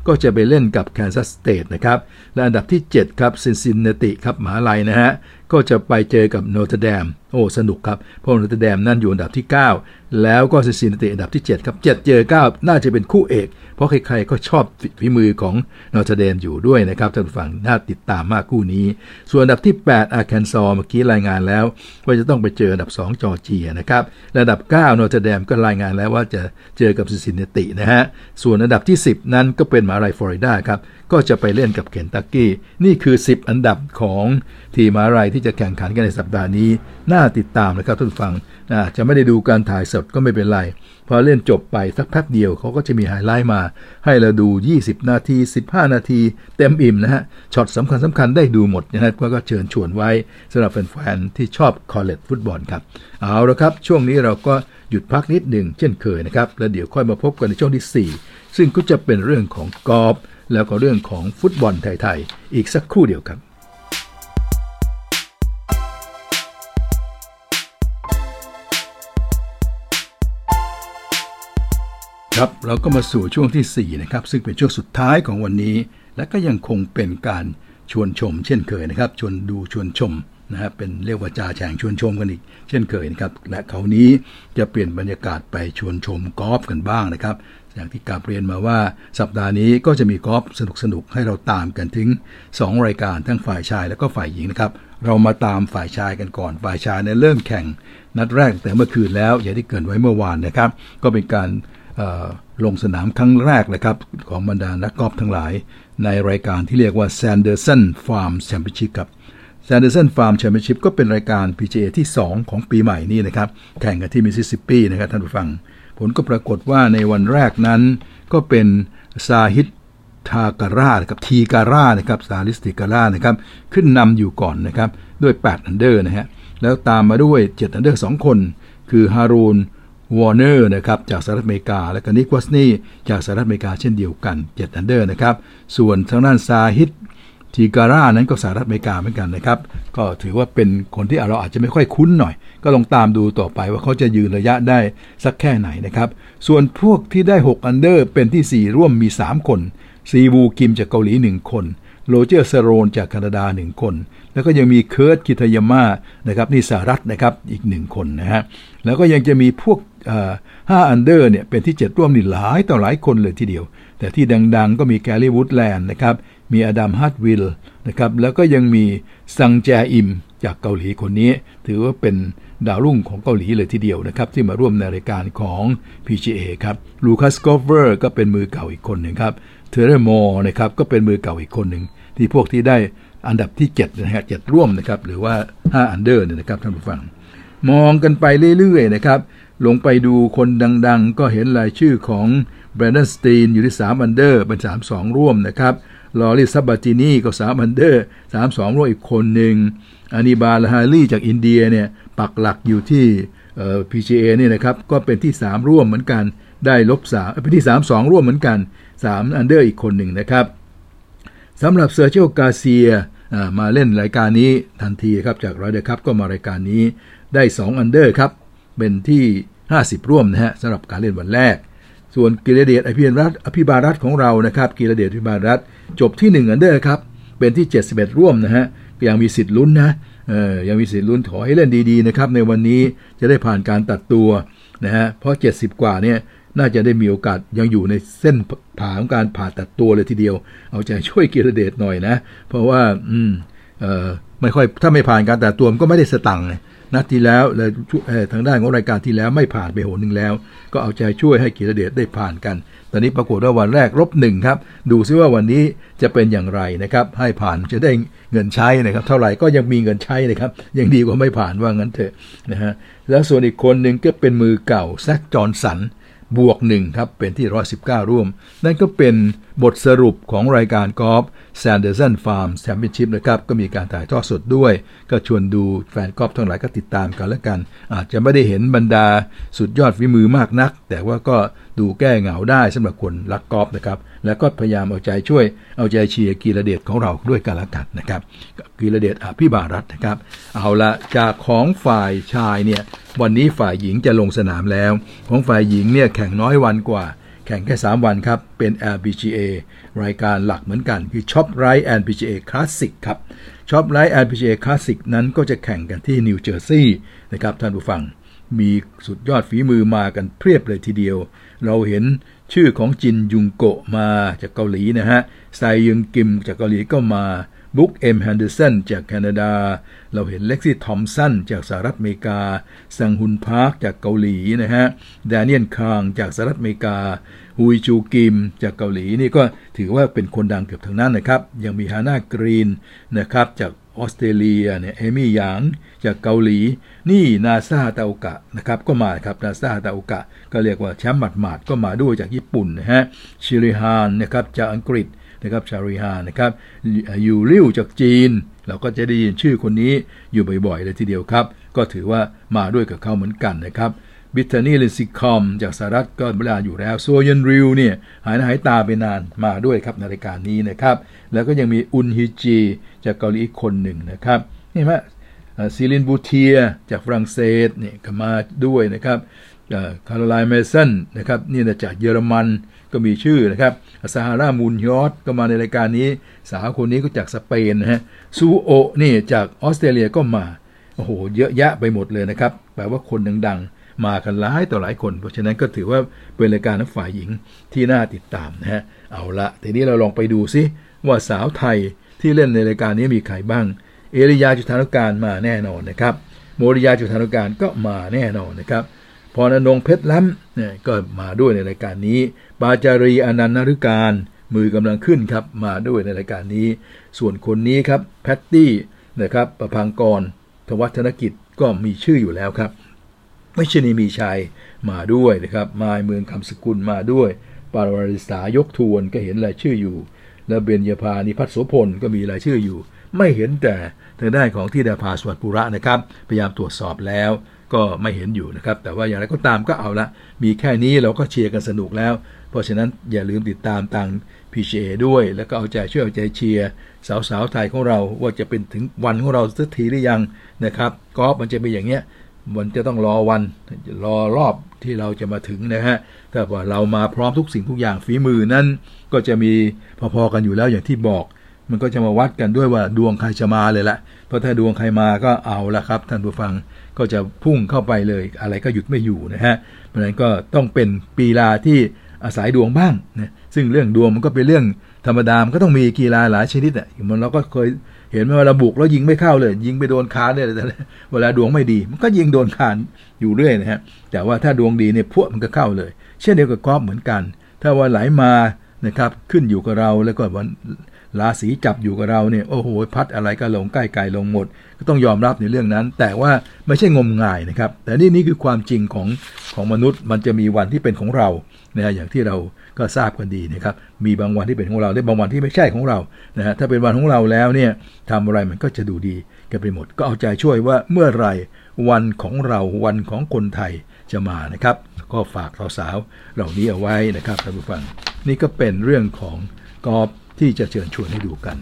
Speaker 2: ก็จะไปเล่นกับแคนซัสสเตทนะครับ และอันดับที่ 7 ครับซินซินเนติครับมหาลัยนะฮะ ก็จะไปเจอกับโนเตรอดามโอ้สนุกครับ เพราะโนเตรอดามนั่นอยู่อันดับที่ 9 แล้วก็ซินซินเนติอันดับที่ 7 ครับ 7 เจอ 9 น่าจะเป็นคู่เอก เพราะใครๆก็ชอบฝีมือของโนเตรอดามอยู่ด้วยนะครับท่านผู้ฟังน่าติดตามมากคู่นี้ ส่วนอันดับที่ 8 อาร์คันซอเมื่อกี้รายงานแล้วว่าจะต้องไปเจออันดับ 2 จอร์เจียนะครับอันดับ 9 โนเตรอดามก็รายงานแล้วว่าจะเจอกับซินซินเนตินะฮะส่วนอันดับที่ 10 นั้นก็เป็นมหาลัยฟลอริดาครับ ก็จะไปเล่นกับเคนตักกี้ นี่คือ 10 อันดับของทีมมหาลัยที่จะแข่งขันกันในสัปดาห์นี้ น่าติดตามนะครับท่านผู้ฟัง นะจะไม่ได้ดูการถ่ายสดก็ไม่เป็นไร พอเล่นจบไปสักแป๊บเดียวเขาก็จะมีไฮไลท์มา ให้เราดู 20 นาที 15 นาที เต็มอิ่มนะฮะช็อตสำคัญสำคัญได้ดูหมดนะครับก็เชิญชวนไว้สำหรับแฟนๆที่ชอบคอลเลจฟุตบอลครับเอาละครับ ช่วงนี้เราก็หยุดพักนิดหนึ่งเช่นเคยนะครับ แล้วเดี๋ยวค่อยมาพบกันในช่วงที่ 4 ซึ่งก็จะเป็นเรื่องของกอล์ฟแล้วก็เรื่องของฟุตบอลไทยๆอีกสักครู่เดียวครับ ครับเราก็มาสู่ช่วงที่ 4 นะครับ ซึ่งเป็นช่วงสุดท้ายของวันนี้ และก็ยังคงเป็นการชวนชม เช่นเคยนะครับ ชวนดูชวนชมนะครับเป็นเรียกว่าจ่าแฉงชวนชมกันอีก เช่นเคยนะครับ และคราวนี้จะเปลี่ยนบรรยากาศไปชวนชมกอล์ฟกันบ้างนะครับอย่างที่กาเรียนมาว่าสัปดาห์นี้ก็จะมีกอล์ฟสนุกๆให้เราตามกันถึง 2 รายการทั้งฝ่ายชายและก็ฝ่ายหญิงนะครับ เรามาตามฝ่ายชายกันก่อน ฝ่ายชายเนี่ยเริ่มแข่ง นัดแรกแต่เมื่อคืนแล้วอย่างที่เกรินไว้เมื่อวานนะครับ ก็เป็นการ ลงสนามครั้งแรกนะครับ ของบรรดานักกอล์ฟทั้งหลาย ในรายการที่เรียกว่า Sanderson Farm Championship ครับ Sanderson Farm Championship ก็เป็นรายการ PGA ที่ 2 ของปีใหม่นี้นะครับ แข่งกันที่มิสซิสซิปปีนะครับท่านผู้ฟัง ผลก็ปรากฏว่าในวันแรกนั้น ก็เป็นซาฮิตทาการ่านะครับทีการ่านะครับซาลิสติการ่านะครับ ขึ้นนำอยู่ก่อนนะครับ ด้วย8 under นะฮะแล้วตามมาด้วย7 under 2คน คือฮาโรลด์ วาร์เนอร์นะครับจากสหรัฐอเมริกา และก็นิกวัตนีย์จากสหรัฐอเมริกาเช่นเดียวกัน7 under นะครับ ส่วนทางด้านซาฮิธทีกาล่านั้นก็สหรัฐอเมริกาเหมือนกันนะครับ ก็ถือว่าเป็นคนที่เราอาจจะไม่ค่อยคุ้นหน่อย ก็ลองตามดูต่อไปว่าเขาจะยืนระยะได้สักแค่ไหนนะครับ ส่วนพวกที่ได้ 6 under เป็นที่ 4 ร่วมมี 3 คนซีวูกิมจากเกาหลี 1 คนโรเจอร์สโลนจากแคนาดา 1 คน แล้วก็ยังมีเคิร์ตคิทายาม่านะครับนี่สหรัฐนะครับอีก 1 คนนะฮะแล้วก็ยังจะมีพวก ห้า under เนี่ยเป็นที่ 7 ร่วมนี่หลายต่อหลายคนเลยทีเดียว แต่ที่ดังๆ ก็มีแกรี่วูดแลนด์นะครับ มีอดัมแฮดวินนะครับแล้วก็ยังมีซองแจอิมจากเกาหลีคนนี้ ถือว่าเป็นดาวรุ่งของเกาหลีเลยทีเดียวนะครับ ที่มาร่วมในรายการของ PGA ครับลูคัสโกลเวอร์ก็เป็นมือเก่าอีกคนหนึ่งครับเทเรมอร์นะครับก็เป็นมือเก่าอีกคนหนึ่งที่พวกที่ได้อันดับที่7นะฮะ7ร่วมนะครับหรือว่า 5 under เนี่ยนะครับท่านผู้ฟัง มองกันไปเรื่อยๆนะครับ ลงไปดูคนดังๆ ก็เห็นรายชื่อของแบรนด์สตีนอยู่ที่ 3 under เป็น 3-2 ร่วมนะครับรอรี่ซับบาตินีก็ 3 under 3-2 ร่วมอีกคนหนึ่งอานิบาลลาฮิรีจากอินเดียเนี่ยปักหลักอยู่ที่เอ่อ PGA นี่นะครับ ก็เป็นที่ 3 ร่วมเหมือนกัน ได้ลบ3เป็นที่ 3-2 ร่วมเหมือนกัน 3 under อีกคนหนึ่งนะครับสำหรับเซอร์จิโอการ์เซียมาเล่นรายการนี้ทันทีครับจาก Ryder Cup ก็มารายการนี้ได้ 2 under ครับ เป็นที่ 50 ร่วมนะฮะสำหรับการเล่นวันแรก ส่วนกิรเดชอภิรัตอภิบาลรัตน์ของเรานะครับกิรเดชอภิบาลรัตน์จบที่1 under ครับเป็นที่ 71 ร่วมนะฮะยังมีสิทธิ์ลุ้นนะเออยังมีสิทธิ์ลุ้นขอให้เล่นดีๆนะครับในวันนี้จะได้ผ่านการตัดตัวนะฮะเพราะ 70 กว่าเนี่ยน่าจะได้มีโอกาสยังอยู่ในเส้นผ่าของการผ่าตัดตัวเลยทีเดียว เอาใจช่วยกิรเดชหน่อยนะ เพราะว่าอืมเอ่อไม่ค่อยถ้าไม่ผ่านการตัดตัวมันก็ไม่ได้สตังค์ นัดที่แล้วเลยทางด้านของรายการที่แล้วไม่ผ่านไปโหนึงแล้ว ก็เอาใจช่วยให้กิรเดชได้ผ่านกัน ตอนนี้ปรากฏว่าวันแรกลบหนึ่งครับ ดูซิว่าวันนี้จะเป็นอย่างไรนะครับ ให้ผ่านจะได้เงินใช้นะครับ เท่าไหร่ก็ยังมีเงินใช้นะครับ ยังดีกว่าไม่ผ่านว่างั้นเถอะนะฮะ แล้วส่วนอีกคนหนึ่งก็เป็นมือเก่าแซคจอนสันบวกหนึ่งครับ เป็นที่ 119 ร่วม นั่นก็เป็น บทสรุปของรายการกอล์ฟ Sanderson Farm Championship นะครับ ก็มีการถ่ายทอดสดด้วย ก็ชวนดูแฟนกอล์ฟทั้งหลายก็ติดตามกันแล้วกัน อาจจะไม่ได้เห็นบรรดาสุดยอดฝีมือมากนัก แต่ว่าก็ดูแก้เหงาได้สำหรับคนรักกอล์ฟนะครับ แล้วก็พยายามเอาใจช่วย เอาใจเชียร์กีรเดชของเราด้วยกันละกันนะครับกีรเดชอภิบารัตนะครับ เอาละจากของฝ่ายชายเนี่ยวันนี้ฝ่ายหญิงจะลงสนามแล้ว ของฝ่ายหญิงเนี่ยแข่งน้อยวันกว่า ข่งแค่ 3 วันครับ เป็น LPGA รายการหลักเหมือนกัน คือ Shop Right LPGA Classic ครับ Shop Right LPGA Classic นั้นก็จะแข่งกันที่นิวเจอร์ซีย์นะครับท่านผู้ฟัง มีสุดยอดฝีมือมากันเพียบเลยทีเดียว เราเห็นชื่อของจินยองโกมาจากเกาหลีนะฮะเซยองคิมจากเกาหลีก็มาบรู๊คเอ็มเฮนเดอร์สันจากแคนาดา เราเห็นเล็กซี่ทอมป์สันจากสหรัฐอเมริกา ซองฮยอนพาร์คจากเกาหลีนะฮะ แดเนียลคางจากสหรัฐอเมริกา ฮโยจูคิมจากเกาหลีนี่ก็ถือว่าเป็นคนดังเกือบทั้งนั้นนะครับ ยังมีฮาน่ากรีนนะครับจากออสเตรเลียเนี่ยเอมี่หยางจากเกาหลี นี่นาซาตาโอกะนะครับก็มาครับนาซาตาโอกะ ก็เรียกว่าแชมป์หมาดๆก็มาด้วยจากญี่ปุ่นนะฮะชิริฮานนะครับจากอังกฤษนะครับชาริฮานนะครับยูริวจากจีน เราก็จะได้ยินชื่อคนนี้อยู่บ่อยๆเลยทีเดียวครับ ก็ถือว่ามาด้วยกับเขาเหมือนกันนะครับ บิทานีเลนซิคอมจากสหรัฐก็เวลาอยู่แล้วโซยันริวเนี่ยหายหน้าหายตาไปนานมาด้วยครับในรายการนี้นะครับ แล้วก็ยังมีอุนฮิจีจากเกาหลีอีกคนหนึ่งนะครับนี่ไหมเซลีนบูติเยร์จากฝรั่งเศสเนี่ยก็มาด้วยนะครับแคโรไลน์แมสสันนะครับนี่จากเยอรมันก็มีชื่อนะครับอาซาฮารามูนญอซก็มาในรายการนี้ สาวคนนี้ก็จากสเปนนะฮะซูโอห์นี่จากออสเตรเลียก็มาโอ้โหเยอะแยะไปหมดเลยนะครับแปลว่าคนดังๆ มากันหลายต่อหลายคน เพราะฉะนั้นก็ถือว่าเป็นรายการนักฝ่ายหญิงที่น่าติดตามนะฮะเอาละทีนี้เราลองไปดูซิว่าสาวไทยที่เล่นในรายการนี้มีใครบ้าง เอริยาจุธานุการมาแน่นอนนะครับโมริยาจุธานุการก็มาแน่นอนนะครับพรนงเพชรล้ำเนี่ยก็มาด้วยในรายการนี้ ปาจารีอนันต์นฤการมือกำลังขึ้นครับมาด้วยในรายการนี้ ส่วนคนนี้ครับแพตตี้นะครับประพังกร ทวัฒนกิจก็มีชื่ออยู่แล้วครับ ไม่ใช่นีมีชัยมาด้วยนะครับ มาเมืองคำสกุลมาด้วย ปารวริสายกทวนก็เห็นรายชื่ออยู่ แล้วเบญญาภานิพัฒโสพลก็มีรายชื่ออยู่ ไม่เห็นแต่ทางด้านของที่ดาภาสวัสดิ์ปุระนะครับ พยายามตรวจสอบแล้วก็ไม่เห็นอยู่นะครับ แต่ว่าอย่างไรก็ตามก็เอาละ มีแค่นี้เราก็เชียร์กันสนุกแล้ว เพราะฉะนั้นอย่าลืมติดตามทาง PGA ด้วย แล้วก็เอาใจช่วยเอาใจเชียร์สาวๆไทยของเราว่าจะเป็นถึงวันของเราสักทีหรือยังนะครับกอล์ฟมันจะเป็นอย่างเงี้ย มันจะต้องรอวันรอรอบที่เราจะมาถึงนะฮะถ้าว่าเรามาพร้อมทุกสิ่งทุกอย่างฝีมือนั้น ก็จะมีพอๆกันอยู่แล้วอย่างที่บอก มันก็จะมาวัดกันด้วยว่าดวงใครจะมาเลยละเพราะถ้าดวงใครมาก็เอาละครับ ท่านผู้ฟังก็จะพุ่งเข้าไปเลย อะไรก็หยุดไม่อยู่นะฮะเพราะนั้นก็ต้องเป็นปีลาที่อาศัยดวงบ้างนะซึ่งเรื่องดวงมันก็เป็นเรื่องธรรมดามันก็ต้องมีกีฬาหลายชนิดอะมันเราก็เคย เห็นว่าเราบุกแล้วยิงไม่เข้าเลย ยิงไปโดนคานเนี่ยแต่เวลาดวงไม่ดี มันก็ยิงโดนคานอยู่เรื่อยนะฮะแต่ว่าถ้าดวงดีเนี่ยพวกมันก็เข้าเลย เช่นเดียวกับกอล์ฟเหมือนกัน ถ้าว่าไหลมานะครับขึ้นอยู่กับเราแล้วก็วันราศีจับอยู่กับเราเนี่ยโอ้โหพัดอะไรก็ลงใกล้ไกลลงหมด ก็ต้องยอมรับในเรื่องนั้น แต่ว่าไม่ใช่งมงายนะครับ แต่นี่นี่คือความจริงของของมนุษย์มันจะมีวันที่เป็นของเรานะอย่างที่เรา ก็ทราบกันดีนะครับ มีบางวันที่เป็นของเราได้บางวันที่ไม่ใช่ของเรานะฮะถ้าเป็นวันของเราแล้วเนี่ยทำอะไรมันก็จะดูดีกันไปหมด ก็เอาใจช่วยว่าเมื่อไรวันของเราวันของคนไทยจะมานะครับ ก็ฝากสาวๆเหล่านี้เอาไว้นะครับท่านผู้ฟัง นี่ก็เป็นเรื่องของกอบที่จะเชิญชวนให้ดูกัน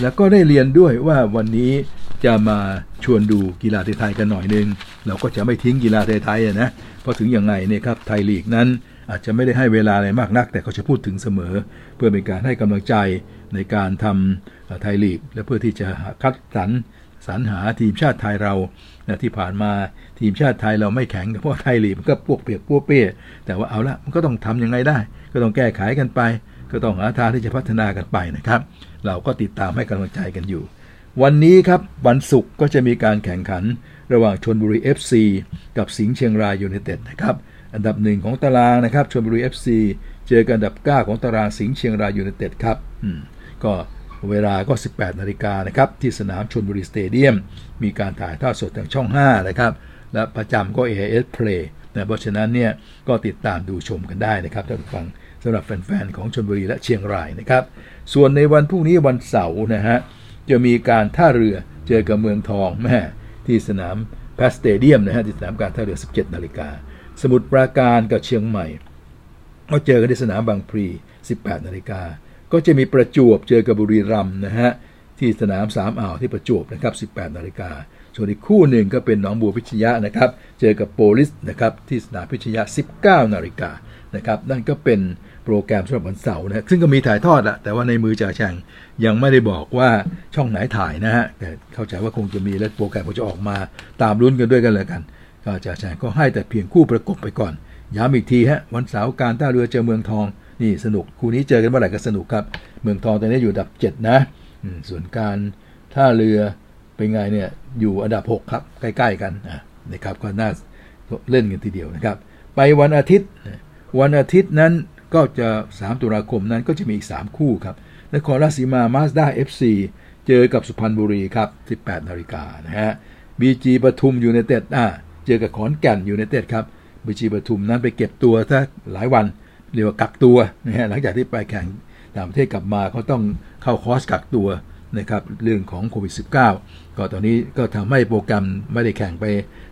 Speaker 2: แล้วก็ได้เรียนด้วยว่าวันนี้จะมา ชวนดูกีฬาไทยๆกันหน่อยนึง เราก็จะไม่ทิ้งกีฬาไทยๆนะเพราะถึงอย่างไงเนี่ยครับไทยลีกนั้น อาจจะไม่ได้ให้เวลาอะไรมากนัก แต่เขาจะพูดถึงเสมอ เพื่อเป็นการให้กำลังใจในการทำไทยลีก และเพื่อที่จะคัดสรรสรรหาทีมชาติไทยเราที่ผ่านมาทีมชาติไทยเราไม่แข็งเพราะไทยลีกมันก็พวกเปียกพวกเปี้ยแต่ว่าเอาละมันก็ต้องทํำยังไงได้ ก็ต้องแก้ไขกันไป ก็ต้องหาทางที่จะพัฒนากันไปนะครับ เราก็ติดตามให้กำลังใจกันอยู่ วันนี้ครับวันศุกร์ก็จะมีการแข่งขันระหว่างชนบุรี FC กับสิงห์เชียงรายยูไนเต็ดนะครับ อันดับหนึ่งของตารางนะครับชนบุรี FC เจอกันอันดับ 9 ของตารางสิงห์เชียงรายยูไนเต็ดครับก็เวลาก็ 18 นาฬิกานะครับ ที่สนามชลบุรีสเตเดียม มีการถ่ายทอดสดทางช่อง 5 นะครับ และประจำก็ AIS Play นะเพราะฉะนั้นเนี่ยก็ติดตามดูชมกันได้นะครับท่านผู้ฟังสำหรับแฟนๆของชลบุรีและเชียงรายนะครับ ส่วนในวันพรุ่งนี้วันเสาร์นะฮะ จะมีการท่าเรือเจอกับเมืองทองแม่ที่สนามแพสเตเดียมนะฮะที่สนามการท่าเรือ 17 นาฬิกา สมุทรปราการกับเชียงใหม่ ก็เจอกันที่สนามบางพลี 18 นาฬิกา ก็จะมีประจวบเจอกับบุรีรัมย์นะฮะที่สนามสามอ่าวที่ประจวบนะครับ 18 นาฬิกาส่วนอีกคู่หนึ่งก็เป็นหนองบัวพิชยะนะครับ เจอกับโปลิสนะครับที่สนามพิชยะ 19 นาฬิกานะครับ นั่นก็เป็น รแกรมสำหรับวันเสาร์นะซึ่งก็มีถ่ายทอดอะแต่ว่าในมือจ่าแฉงยังไม่ได้บอกว่าช่องไหนถ่ายนะฮะแต่เข้าใจว่าคงจะมีและโปรแกรมก็จะออกมาตามรุ่นกันด้วยกันเลยกันก็จ่าแฉงก็ให้แต่เพียงคู่ประกบไปก่อนย้ำอีกทีฮะวันเสาร์การท่าเรือเจอเมืองทองนี่สนุกคู่นี้เจอกันเมื่อไหร่ก็สนุกครับ เมืองทองตอนนี้อยู่อันดับ 7 นะส่วนการท่าเรือเป็นไงเนี่ยอยู่อันดับ 6 ครับ ใกล้ๆกันนะครับก็น่าลุ้นกันทีเดียวนะครับ ไปวันอาทิตย์ วันอาทิตย์นั้น ก็จะ 3 ตุลาคมนั้นก็จะมีอีก 3 คู่ครับ นครราชสีมามาสด้า FC เจอกับสุพรรณบุรีครับ 18 นาฬิกานะฮะบีจีปทุมยูไนเต็ดอ่าเจอกับขอนแก่นยูไนเต็ดครับบีจีปทุมนั้นไปเก็บตัวซะหลายวันเรียกว่ากักตัวนะฮะหลังจากที่ไปแข่งต่างประเทศกลับมาเขาต้องเข้าคอร์สกักตัวนะครับเรื่องของโควิด -19 ก็ตอนนี้ก็ทำให้โปรแกรมไม่ได้แข่งไป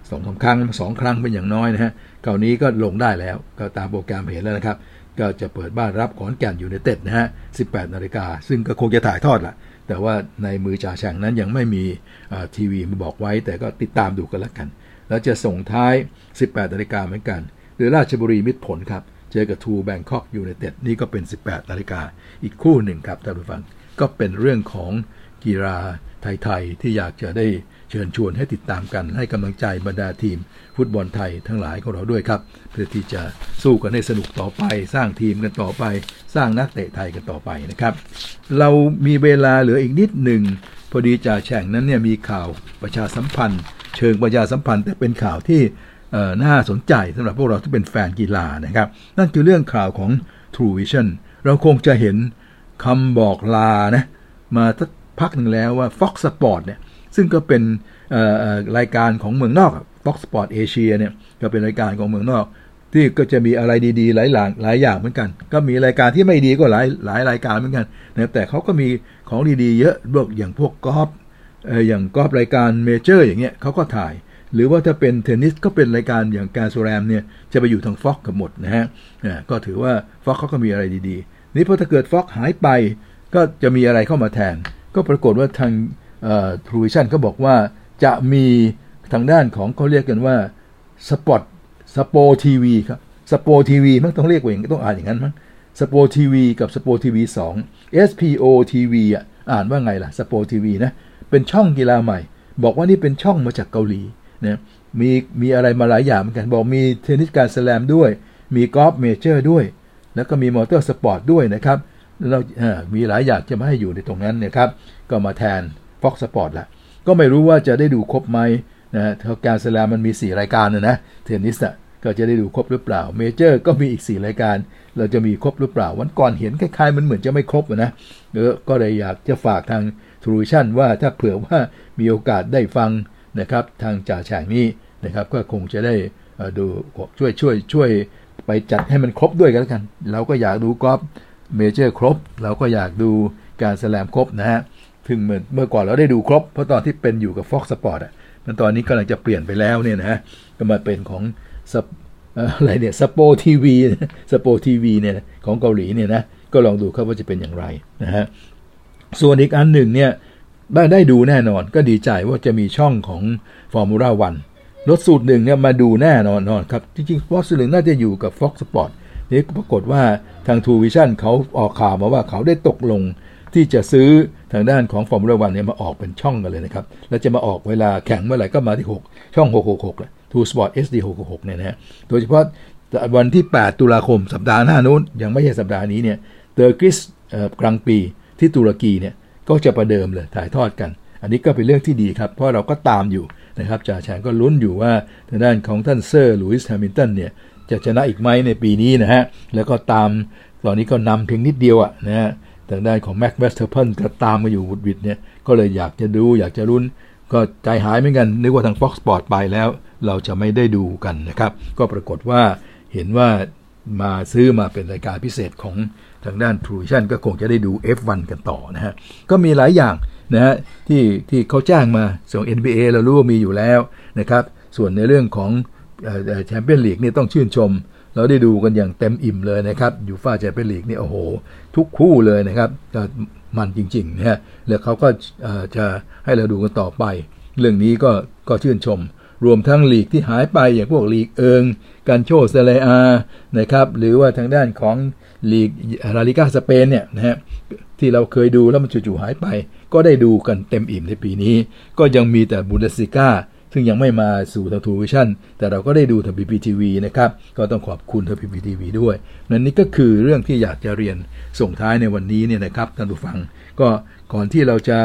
Speaker 2: สองสาครั้งสองครั้งเป็นอย่างน้อยนะฮะคราวนี้ก็ลงได้แล้ว ก็ตามโปรแกรมเห็นแล้วนะครับ ก็จะเปิดบ้านรับขอนแก่นอยู่ในเต็ดนะฮะ 18 นาฬิกา ซึ่งก็คงจะถ่ายทอดละแต่ว่าในมือจ่าแฉ่งนั้นยังไม่มีทีวีมาบอกไว้ แต่ก็ติดตามดูกันล้วกัน แล้วจะส่งท้าย 18 นาฬิกาเหมือนกันหรือราชบุรีมิตรผลครับ เจอกับทูแบงคอกยูไนเต็ดนี่ก็เป็น 18 นาฬิกา อีกคู่หนึ่งครับท่านผู้ฟัง ก็เป็นเรื่องของกีฬาไทย ๆ ที่อยากจะได้ เชิญชวนให้ติดตามกันให้กำลังใจบรรดาทีม ฟุตบอลไทยทั้งหลายของเราด้วยครับ เพื่อที่จะสู้กันให้สนุกต่อไป สร้างทีมกันต่อไป สร้างนักเตะไทยกันต่อไปนะครับ เรามีเวลาเหลืออีกนิดหนึ่งพอดีจ่าแข่งนั้นเนี่ยมีข่าวประชาสัมพันธ์ เชิงประชาสัมพันธ์ แต่เป็นข่าวที่น่าสนใจสำหรับพวกเราที่เป็นแฟนกีฬานะครับ นั่นคือเรื่องข่าวของ True Vision เราคงจะเห็นคำบอกลานะมาสักพักหนึ่งแล้วว่า Fox Sport เนี่ย ซึ่งก็เป็นรายการของเมืองนอก Fox Sport Asia เนี่ยก็เป็นรายการของเมืองนอก ที่ก็จะมีอะไรดีๆ หลายหลางหลายอย่างเหมือนกัน ก็มีรายการที่ไม่ดีก็หลายหลายรายการเหมือนกันนะแต่เขาก็มีของดีๆ เยอะพวกอย่างพวกกอล์ฟอย่างกอล์ฟรายการเมเจอร์อย่างเงี้ยเขาก็ถ่าย หรือว่าถ้าเป็นเทนนิสก็เป็นรายการอย่างแกรนด์สแลมเนี่ยจะไปอยู่ทาง Fox กับหมดนะฮะก็ถือว่า Fox เขาก็มีอะไรดีๆ นี่พอถ้าเกิด Fox หายไปก็จะมีอะไรเข้ามาแทน ก็ปรากฏว่าทาง ทรูวิชั่นเขาบอกว่าจะมีทางด้านของเขาเรียกกันว่าสปอต SPOTV ครับ SPOTV มันต้องเรียกว่าอย่างต้องอ่านอย่างนั้นมั้งสปอทีวีกับสปอทีวีสอง SPO TV อะอ่านว่าไงล่ะ SPOTV นะเป็นช่องกีฬาใหม่ บอกว่านี่เป็นช่องมาจากเกาหลีนะมีมีอะไรมาหลายอย่างเหมือนกัน บอกมีเทนนิสแกรนด์สแลมด้วย มีกอล์ฟเมเจอร์ด้วย แล้วก็มีมอเตอร์สปอร์ตด้วยนะครับเรามีหลายอย่างจะมาให้อยู่ในตรงนั้นนะครับ ก็มาแทน Fox Sports ละก็ไม่รู้ว่าจะได้ดูครบไหมนะฮะแกรนด์สแลมมันมี 4 รายการนะนะเทนนิสอะก็จะได้ดูครบหรือเปล่าเมเจอร์ก็มีอีก 4 รายการ เราจะมีครบหรือเปล่า วันก่อนเห็นคล้ายๆ มันเหมือนจะไม่ครบนะก็เลยอยากจะฝากทางทรูวิชั่นว่าถ้าเผื่อว่ามีโอกาสได้ฟังนะครับทางจ่าแฉ่งนี้นะครับก็คงจะได้ดูช่วยช่วยช่วยไปจัดให้มันครบด้วยกันแล้วกัน เราก็อยากดูกอล์ฟเมเจอร์ครบ เราก็อยากดูแกรนด์สแลมครบนะฮะ ถึงเมื่อเมื่อก่อนเราได้ดูครบ เพราะตอนที่เป็นอยู่กับ Fox Sports อะมันตอนนี้กำลังจะเปลี่ยนไปแล้วเนี่ยนะฮะก็มาเป็นของอะไรเนี่ย SPOTV SPOTV เนี่ยของเกาหลีเนี่ยนะก็ลองดูครับว่าจะเป็นอย่างไรนะฮะส่วนอีกอันหนึ่งเนี่ยได้ได้ดูแน่นอนก็ดีใจว่าจะมีช่องของฟอร์มูล่าวันรถสูตรหนึ่งเนี่ยมาดูแน่นอนนอนครับ จริงๆฟอร์รถสูตรหนึ่งน่าจะอยู่กับ Fox Sports นี่ปรากฏว่าทางทรูวิชั่นเขาออกข่าวมาว่าเขาได้ตกลงที่จะซื้อ ทางด้านของฟอร์มูล่าวันเนี่ยมาออกเป็นช่องกันเลยนะครับ แล้วจะมาออกเวลาแข่งเมื่อไหร่ก็มาที่ 6 ช่อง 666แหละทูสปอร์ต SD 666เนี่ยนะฮะโดยเฉพาะวันที่ 8 ตุลาคมสัปดาห์หน้านู้น ยังไม่ใช่สัปดาห์นี้เนี่ย Turkish Grand Prix ที่ตุรกีเนี่ยก็จะประเดิมเลยถ่ายทอดกัน อันนี้ก็เป็นเรื่องที่ดีครับ เพราะเราก็ตามอยู่นะครับจ่าแฉ่งก็ลุ้นอยู่ว่าทางด้านของท่านเซอร์ลุยส์แฮมิลตันเนี่ยจะชนะอีกไหมในปีนี้นะฮะแล้วก็ตามตอนนี้ก็นำเพียงนิดเดียวอะนะฮะ ทางด้านของแม็กซ์เวอร์สแตพเพนก็ตามมาอยู่หวุดหวิดเนี่ยก็เลยอยากจะดูอยากจะลุ้น ก็ใจหายเหมือนกัน นึกว่าทาง Fox Sport ไปแล้ว เราจะไม่ได้ดูกันนะครับ ก็ปรากฏว่าเห็นว่ามาซื้อมาเป็นรายการพิเศษของทางด้าน True Vision ก็คงจะได้ดู F1 กันต่อนะฮะ ก็มีหลายอย่างนะฮะที่ที่เขาแจ้งมาส่วน NBA เรารู้ว่ามีอยู่แล้วนะครับ ส่วนในเรื่องของแชมเปี้ยนลีกนี่ต้องชื่นชม เราได้ดูกันอย่างเต็มอิ่มเลยนะครับยูฟ่าแชมเปี้ยนลีกนี่โอ้โห ทุกคู่เลยนะครับก็มันจริงๆนะฮะแล้วเขาก็จะให้เราดูกันต่อไป เรื่องนี้ก็ก็ชื่นชม รวมทั้งลีกที่หายไปอย่างพวกลีกเอิงกัลโช่เซเรียอานะครับหรือว่าทางด้านของลีกลาลีกาสเปนเนี่ยนะฮะที่เราเคยดูแล้วมันจู่ๆหายไป ก็ได้ดูกันเต็มอิ่มในปีนี้ ก็ยังมีแต่บุนเดสลีกา ซึ่งยังไม่มาสู่ทางทรูวิชั่นแต่เราก็ได้ดูทางพีพีทีวีนะครับ ก็ต้องขอบคุณทางพีพีทีวีด้วย นั่นนี่ก็คือเรื่องที่อยากจะเรียนส่งท้ายในวันนี้เนี่ยนะครับท่านผู้ฟัง ก็ก่อนที่เราจะ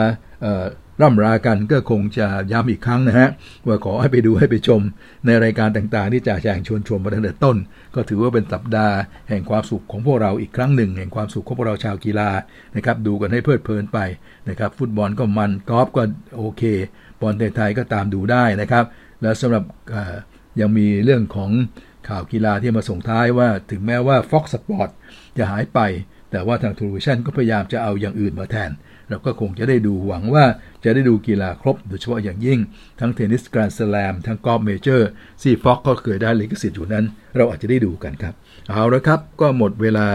Speaker 2: ร่ำรากันก็คงจะย้ำอีกครั้งนะฮะ ว่าขอให้ไปดูให้ไปชมในรายการต่างๆ ที่จ่าแจงชวนชมมาตั้งแต่ต้น ก็ถือว่าเป็นสัปดาห์แห่งความสุขของพวกเราอีกครั้งหนึ่ง แห่งความสุขของพวกเราชาวกีฬานะครับดูกันให้เพลิดเพลินไปนะครับ ฟุตบอลก็มันกอล์ฟก็โอเค บอลไทยก็ตามดูได้นะครับ แล้วสำหรับยังมีเรื่องของข่าวกีฬาที่มาส่งท้ายว่าถึงแม้ว่า Fox Sport จะหายไป แต่ว่าทางทรูวิชั่นส์ก็พยายามจะเอาอย่างอื่นมาแทน เราก็คงจะได้ดูหวังว่าจะได้ดูกีฬาครบ โดยเฉพาะอย่างยิ่ง ทั้งเทนนิสแกรนด์สแลมทั้งกอล์ฟเมเจอร์ซึ่ง Fox ก็เคยได้ลิขสิทธิ์อยู่นั้น เราอาจจะได้ดูกันครับ เอาละครับ ก็หมดเวลา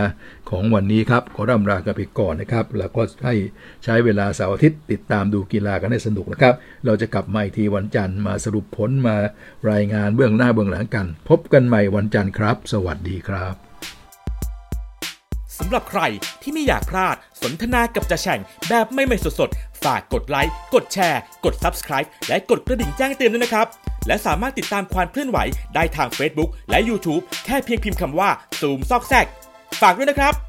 Speaker 2: ของวันนี้ครับ ขอร่ำลากันไปก่อนนะครับ แล้วก็ให้ใช้เวลาเสาร์อาทิตย์ติดตามดูกีฬากันให้สนุกนะครับ เราจะกลับมาอีกทีวันจันทร์มาสรุปผลมารายงานเบื้องหน้าเบื้องหลังกัน พบกันใหม่วันจันทร์ครับ สวัสดีครับ
Speaker 1: สำหรับใครที่ไม่อยากพลาดสนทนากับจะแช่งแบบไม่ไม่สดๆ ฝากกดไลค์ กดแชร์ กด Subscribe และกดกระดิ่งแจ้งเตือนด้วยนะครับ และสามารถติดตามความเคลื่อนไหวได้ทาง Facebook และ YouTube แค่เพียงพิมพ์คำว่า ซูมซอกแซก ฝากด้วยนะครับ